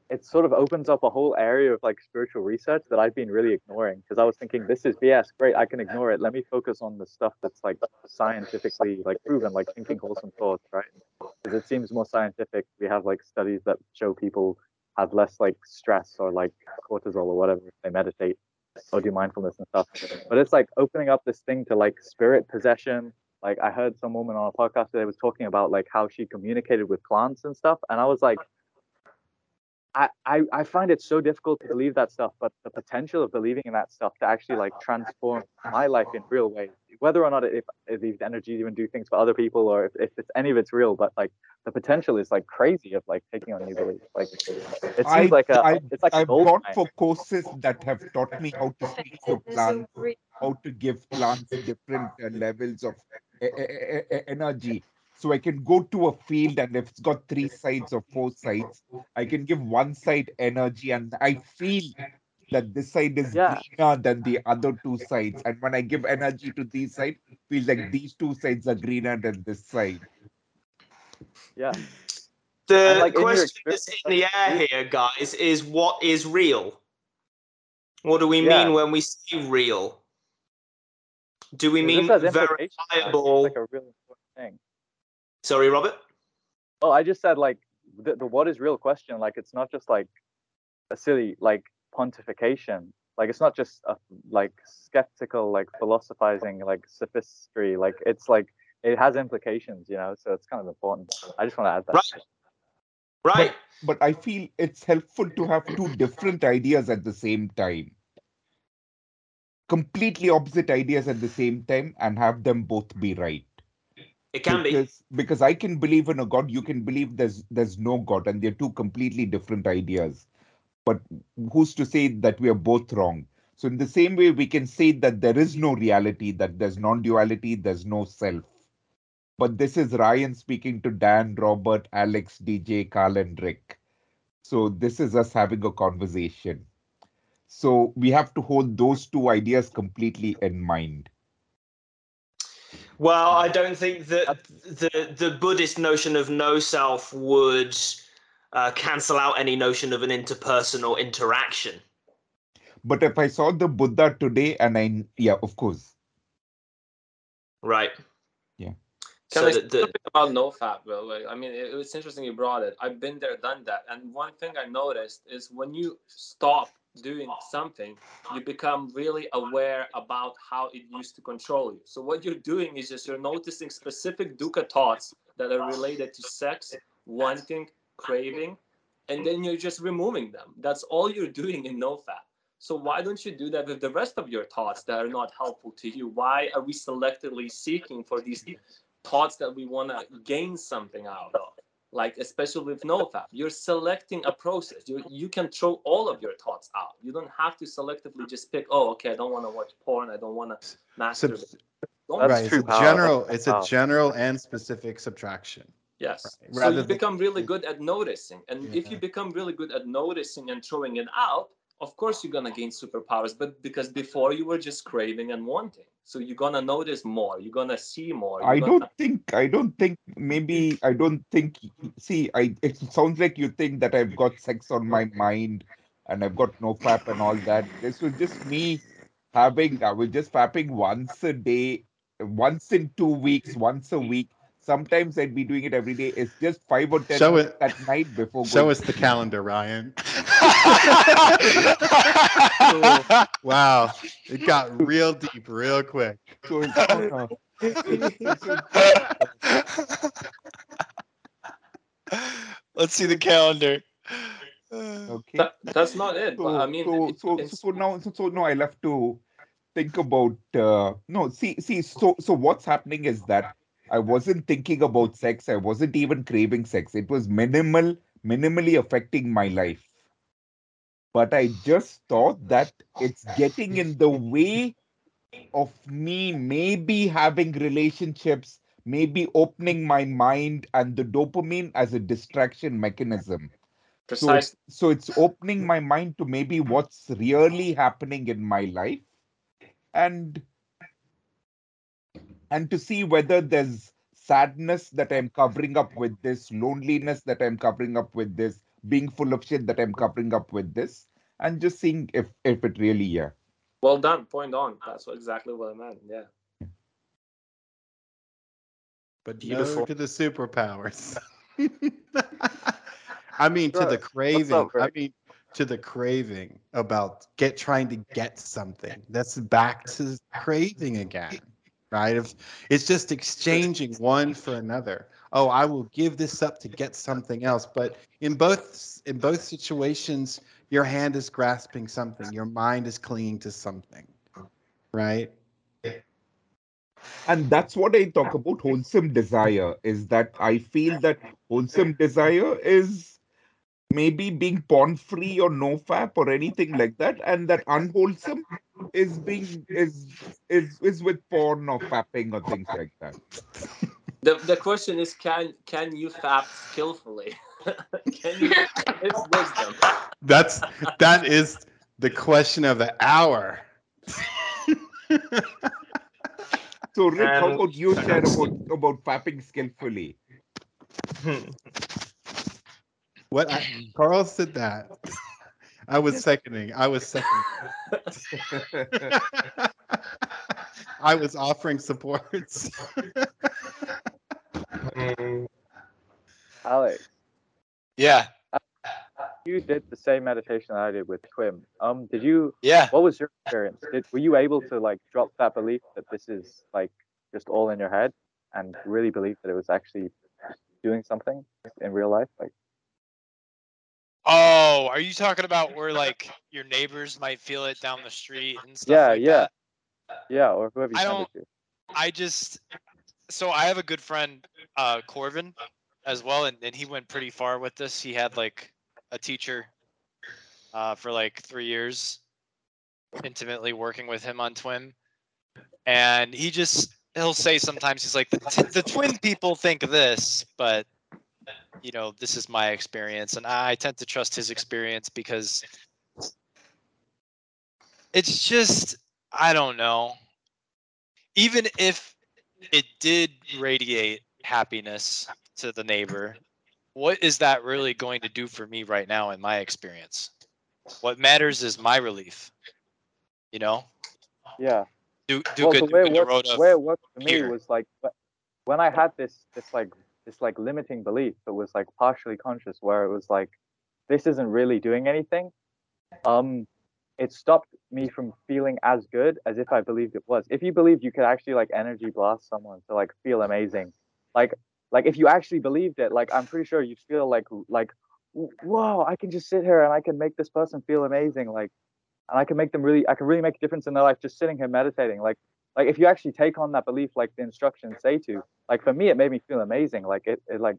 it sort of opens up a whole area of like spiritual research that I've been really ignoring because I was thinking this is BS, great, I can ignore it. Let me focus on the stuff that's like scientifically like proven, like thinking wholesome thoughts, right? Because it seems more scientific. We have like studies that show people have less like stress or like cortisol or whatever if they meditate or do mindfulness and stuff. But it's like opening up this thing to like spirit possession. Like I heard some woman on a podcast today was talking about like how she communicated with plants and stuff, and I was like, I, I I find it so difficult to believe that stuff, but the potential of believing in that stuff to actually like transform my life in real ways, whether or not if, if these energies even do things for other people or if, if it's any of it's real, but like the potential is like crazy of like taking on new beliefs. Like it seems I- like a I- it's like I've gone for courses that have taught me how to speak to plants, how to give plants different uh, levels of Eh, eh, eh, energy. So I can go to a field and if it's got three sides or four sides, I can give one side energy and I feel that this side is Yeah. greener than the other two sides. And when I give energy to these side, feels like these two sides are greener than this side. Yeah. The like, question that's in the air here, guys, is what is real? What do we Yeah. mean when we say real? Do we This mean has implications, man. It's verifiable? like a really important thing. Sorry, Robert. Oh, I just said like the, the what is real question. Like it's not just like a silly like pontification. Like it's not just a like skeptical like philosophizing like sophistry. Like it's like it has implications, you know. So it's kind of important. I just want to add that. Right. Right. But I feel it's helpful to have two different ideas at the same time. Completely opposite ideas at the same time and have them both be right. It can be. because, because I can believe in a God, you can believe there's there's no God, and they're two completely different ideas. But who's to say that we are both wrong? So in the same way, we can say that there is no reality, that there's non-duality, there's no self. But this is Ryan speaking to Dan, Robert, Alex, DJ, Carl, and Rick. So this is us having a conversation. So we have to hold those two ideas completely in mind. Well, I don't think that the the Buddhist notion of no self would uh, cancel out any notion of an interpersonal interaction. But if I saw the Buddha today and I, yeah, of course. Right. Yeah. Can So I say the, the, something about NoFap, Will? Like, I mean, it, was interesting you brought it. I've been there, done that. And one thing I noticed is when you stop doing something, you become really aware about how it used to control you. So what you're doing is just you're noticing specific dukkha thoughts that are related to sex, wanting, craving, and then you're just removing them. That's all you're doing in NoFap. So why don't you do that with the rest of your thoughts that are not helpful to you? Why are we selectively seeking for these thoughts that we want to gain something out of? Like especially with NoFap, you're selecting a process. You you can throw all of your thoughts out. You don't have to selectively just pick. Oh, okay, I don't want to watch porn. I don't want to masturbate. Subs- Don't That's right. It's true a general. that's It's a general and specific subtraction. Yes. Right. So you than- become really good at noticing. And if you become really good at noticing and throwing it out, of course you're gonna gain superpowers. But because before you were just craving and wanting. So you're gonna notice more, you're gonna see more. I gonna- don't think I don't think maybe I don't think see I it sounds like you think that I've got sex on my mind and I've got no fap and all that. This was just me having I was just fapping once a day, once in two weeks, once a week. Sometimes I'd be doing it every day. It's just five or ten Show minutes it- at night before Show going us the sleep. calendar, Ryan. Wow, it got real deep real quick. So it's not a- Let's see the calendar. okay. That, that's not it. so, but I mean, so, it- so, it's- so now, so, so now I'll have to think about. Uh, no, see, see. So, so what's happening is that I wasn't thinking about sex. I wasn't even craving sex. It was minimal, minimally affecting my life. But I just thought that it's getting in the way of me maybe having relationships, maybe opening my mind and the dopamine as a distraction mechanism. So it's, so it's opening my mind to maybe what's really happening in my life and and to see whether there's sadness that I'm covering up with this, loneliness that I'm covering up with this, being full of shit that I'm covering up with this, and just seeing if if it really yeah. Well done. Point on. That's exactly what I meant. Yeah. But Beautiful. no to the superpowers. I mean, to the craving. I mean, to the craving about get trying to get something. That's back to craving again, right? If it's just exchanging one for another. Oh, I will give this up to get something else. But in both in both situations, your hand is grasping something. Your mind is clinging to something, right? and that's what i talk about wholesome desire is that i feel that wholesome desire is maybe being porn free or no fap or anything like that and that unwholesome is being is is is with porn or fapping or things like that The, the question is, can can you fap skillfully? can you? It's wisdom. That's that is the question of the hour. so rick how um, about you share about about fapping skillfully What I, Carl said that. I was seconding. I was seconding. I was offering supports. Alex, Yeah, you did the same meditation I did with TWIM. Um, did you? yeah. What was your experience? Did were you able to like drop that belief that this is like just all in your head and really believe that it was actually doing something in real life? Like, Oh, are you talking about where like your neighbors might feel it down the street and stuff Yeah, like yeah. that? yeah, or whoever you I don't- to. I just so I have a good friend, uh, Corvin, as well, and, and he went pretty far with this. He had like a teacher uh, for like three years, intimately working with him on TWIM, and he just he'll say sometimes he's like the, t- the TWIM people think this, but you know this is my experience, and I tend to trust his experience because it's just I don't know. Even if it did radiate happiness to the neighbor, what is that really going to do for me right now in my experience? What matters is my relief. You know, Yeah. do do well, good, the do good it the worked, road of way it worked for me here. was like when I had this this like this like limiting belief that was like partially conscious, where it was like this isn't really doing anything. Um, it stopped me from feeling as good as if I believed it was. If you believed you could actually like energy blast someone to like feel amazing, like like if you actually believed it, like I'm pretty sure you'd feel like like whoa, I can just sit here and I can make this person feel amazing, like and I can make them really I can really make a difference in their life just sitting here meditating. Like like if you actually take on that belief like the instructions say to, like for me it made me feel amazing. Like it, it like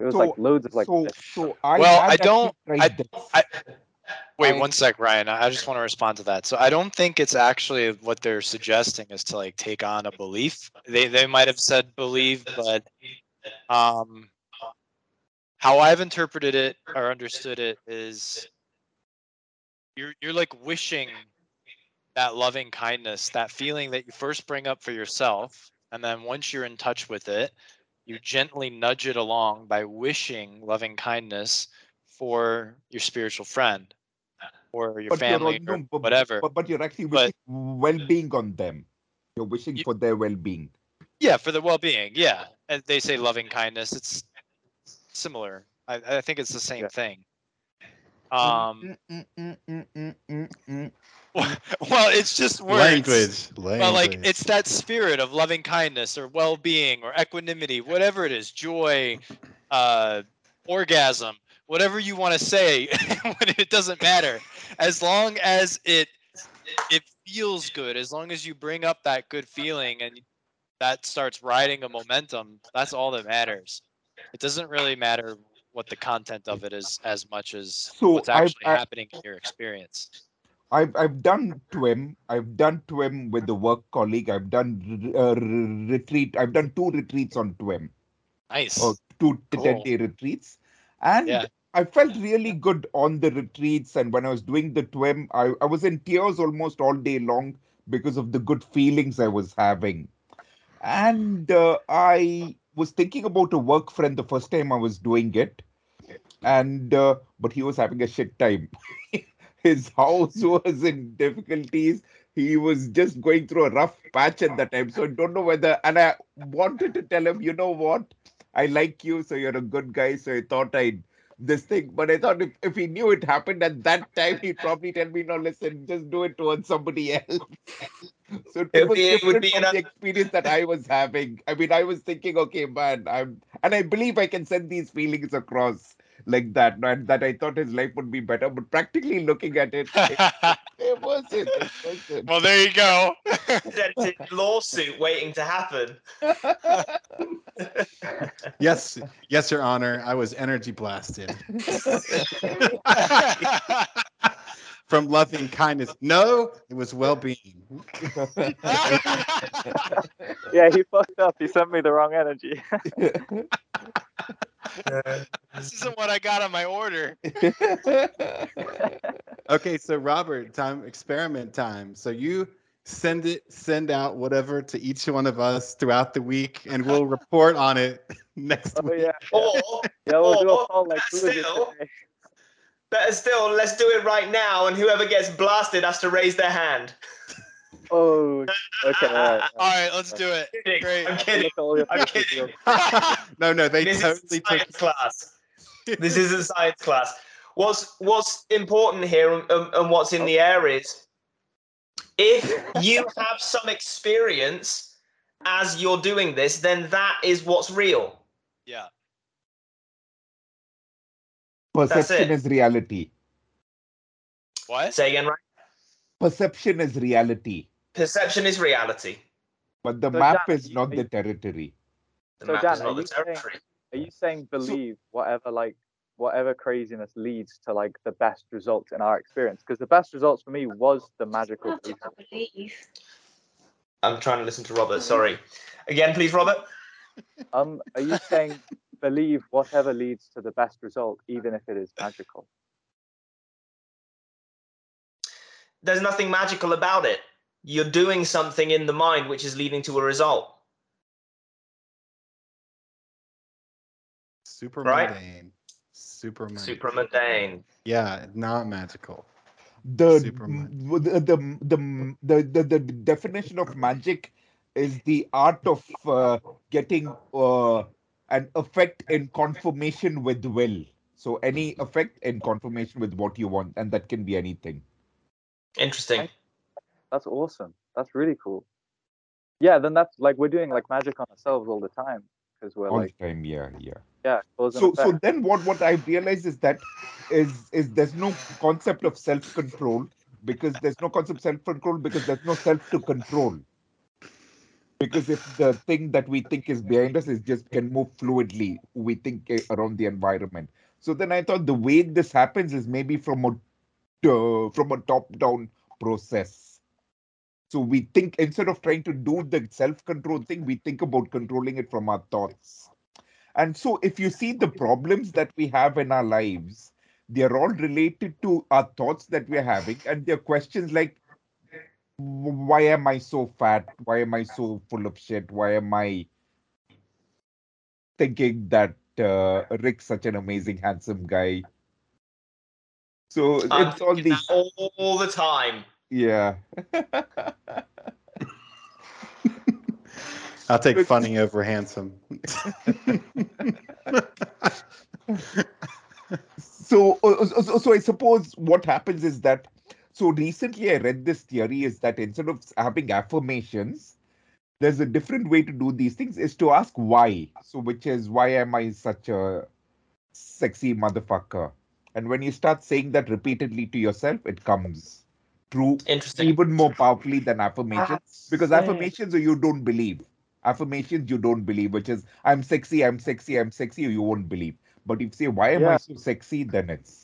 it was So, like loads of like so, so I Well, I don't- I- I- Wait I- one sec, Ryan. I I just want to respond to that. So I don't think it's actually what they're suggesting is to like take on a belief. They they might have said believe, but um, how I've interpreted it or understood it is you're you're like wishing that loving kindness, that feeling that you first bring up for yourself, and then once you're in touch with it, you gently nudge it along by wishing loving kindness for your spiritual friend or your but family or no, but, whatever. But, but you're actually wishing well-being on them. You're wishing You- for their well-being. Yeah, for the well-being. Yeah, and they say loving kindness. It's similar. I, I think it's the same Yeah. thing. Um, Mm, mm, mm, mm, mm, mm. well, it's just words. Language. Language. But like, it's that spirit of loving kindness or well-being or equanimity, whatever it is, joy, uh, orgasm, whatever you want to say, it doesn't matter, as long as it it feels good, as long as you bring up that good feeling and that starts riding a momentum, that's all that matters. It doesn't really matter what the content of it is as much as So what's I've- actually I- happening in your experience. I've I've done TWIM. I've done TWIM with the work colleague. I've done uh, retreat. I've done two retreats on TWIM. Nice. or two Cool. 10 day retreats. And Yeah. I felt really good on the retreats. And when I was doing the TWIM, I, I was in tears almost all day long because of the good feelings I was having. And uh, I was thinking about a work friend the first time I was doing it. And uh, but he was having a shit time. His house was in difficulties. He was just going through a rough patch at that time. So I don't know whether, and I wanted to tell him, you know what? I like you, so you're a good guy. So I thought I'd this thing, but I thought if, if he knew it happened at that time, he'd probably tell me, no, listen, just do it towards somebody else. so it, It was be- it would different be from the experience that I was having. I mean, I was thinking, okay, man, I'm, and I believe I can send these feelings across like that, and that I thought his life would be better. But practically looking at it, it, it wasn't. It wasn't. well, there you go. Presented lawsuit waiting to happen. yes, yes, Your Honor. I was energy blasted from loving kindness. No, it was well-being. Yeah, he fucked up. He sent me the wrong energy. this isn't what I got on my order. Okay, so Robert, time experiment time. So you send it, send out whatever to each one of us throughout the week, and we'll report on it next oh week. yeah. Yeah, Or yeah we'll do a or poll like who is it still- today? Better still, let's do it right now, and whoever gets blasted has to raise their hand. Oh, okay. All right. All right, let's do it. Kidding. Great. I'm kidding. Look at all your I'm kidding. no, no, they this totally is took. science class. This isn't science class. What's what's important here and, and, and what's in the air is if you have some experience as you're doing this, then that is what's real. Yeah. Perception is reality. What? Say again, right? Perception is reality. Perception is reality. But the So map Jack, is you- not you- the territory. The So map Dan, is are not the you saying- territory. Are you saying believe whatever like whatever craziness leads to like the best results in our experience? Because the best results for me was the magical Not to believe. I'm trying to listen to Robert. Sorry. Again, please, Robert. Um, are you saying believe whatever leads to the best result, even if it is magical? There's nothing magical about it. You're doing something in the mind which is leading to a result. Super Right. mundane. Super mundane. Super mundane. Yeah, not magical. the Superman. the the the the, the, the definition of magic is the art of uh, getting uh, an effect in conformation with will. So any effect in conformation with what you want, and that can be anything. Interesting. That's awesome. That's really cool. Yeah, then that's like we're doing like magic on ourselves all the time because we're All like the time, yeah, yeah. yeah, So so then what what I realize is that is is there's no concept of self control because there's no concept of self control because there's no self to control. Because if the thing that we think is behind us is just can move fluidly, we think eh, around the environment. So then I thought the way this happens is maybe from a uh, from a top down process. So we think instead of trying to do the self control thing, we think about controlling it from our thoughts. And so, if you see the problems that we have in our lives, they're all related to our thoughts that we're having. And they're questions like, "W- why am I so fat? Why am I so full of shit? Why am I thinking that uh, Rick's such an amazing, handsome guy? So, I'm it's all thinking these, that all the time. yeah. I'll take funny over handsome. uh, so, so- so I suppose what happens is that so recently I read this theory is that instead of having affirmations, there's a different way to do these things is to ask why. So, which is why am I such a sexy motherfucker? And when you start saying that repeatedly to yourself, it comes true Interesting. even more powerfully than affirmations because sick. affirmations are you don't believe affirmations you don't believe which is i'm sexy i'm sexy i'm sexy you won't believe but if you say why am i so sexy then it's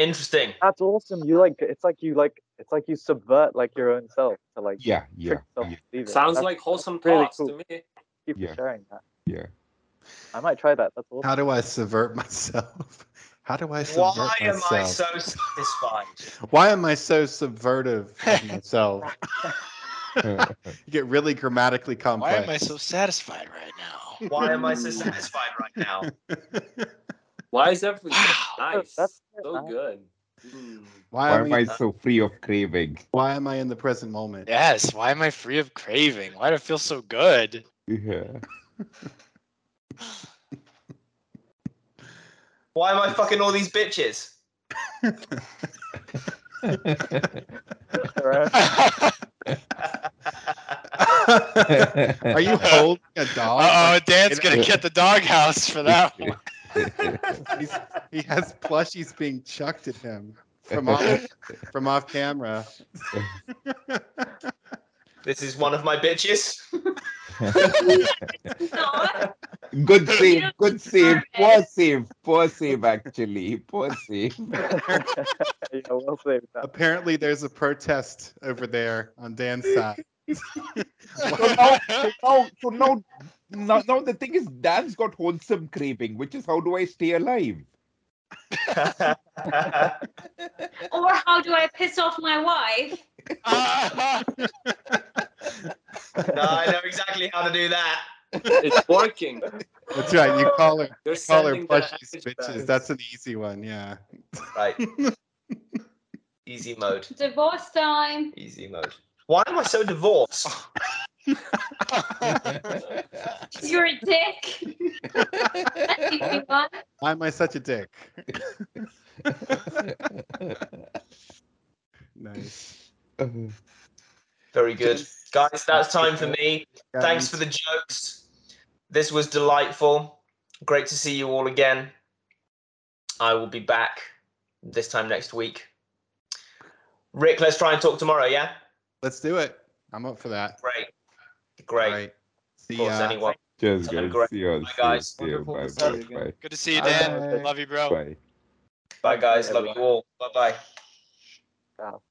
Interesting. That's awesome. You like it's like you like it's like you subvert like your own self to like yeah yeah yeah, to believe it. Sounds That's like wholesome really thoughts cool. to me. Keep Yeah. sharing that. yeah. I might try that. That's awesome. How do I subvert myself? How do I subvert Why am? I so satisfied? Why am I so subvertive of myself? you get really grammatically complex. Why am I so satisfied right now? Why am I so satisfied right now? Why is everything Wow. nice? That's so good. Mm. Why, why am am I, i so free of craving why am I in the present moment? Yes. Why am I free of craving? Why do I feel so good? yeah Why am I fucking all these bitches? Are you holding a dog? Uh oh, Dan's gonna get the doghouse for that one. He's, he has plushies being chucked at him from off from off camera. This is one of my bitches. Good save good save Okay. poor save poor save actually poor save yeah, we'll save that. Apparently, there's a protest over there on Dan's side. so now, so now, so now, now, now the thing is, Dan's got wholesome craving, which is how do I stay alive? or how do I piss off my wife? No, I know exactly how to do that. It's working. That's right. You call her You're call her plushies message bitches. back. That's an easy one. Yeah. Right. Easy mode. Divorce time. Easy mode. Why am I so divorced? You're a dick. Why am I such a dick? nice. Very good. Guys, that's time for me. Thanks for the jokes. This was delightful. Great to see you all again. I will be back this time next week. Rick, let's try and talk tomorrow, yeah? Let's do it. I'm up for that. Great. Great. All right. See Of ya. anyone. Cheers, Have guys. great- See you. Bye, guys. See you. Wonderful Bye. to see you Bye. Bye. Good to see you, Bye. Dan. Love you, bro. Bye. Bye, guys. Love you all. Bye bye. Ciao.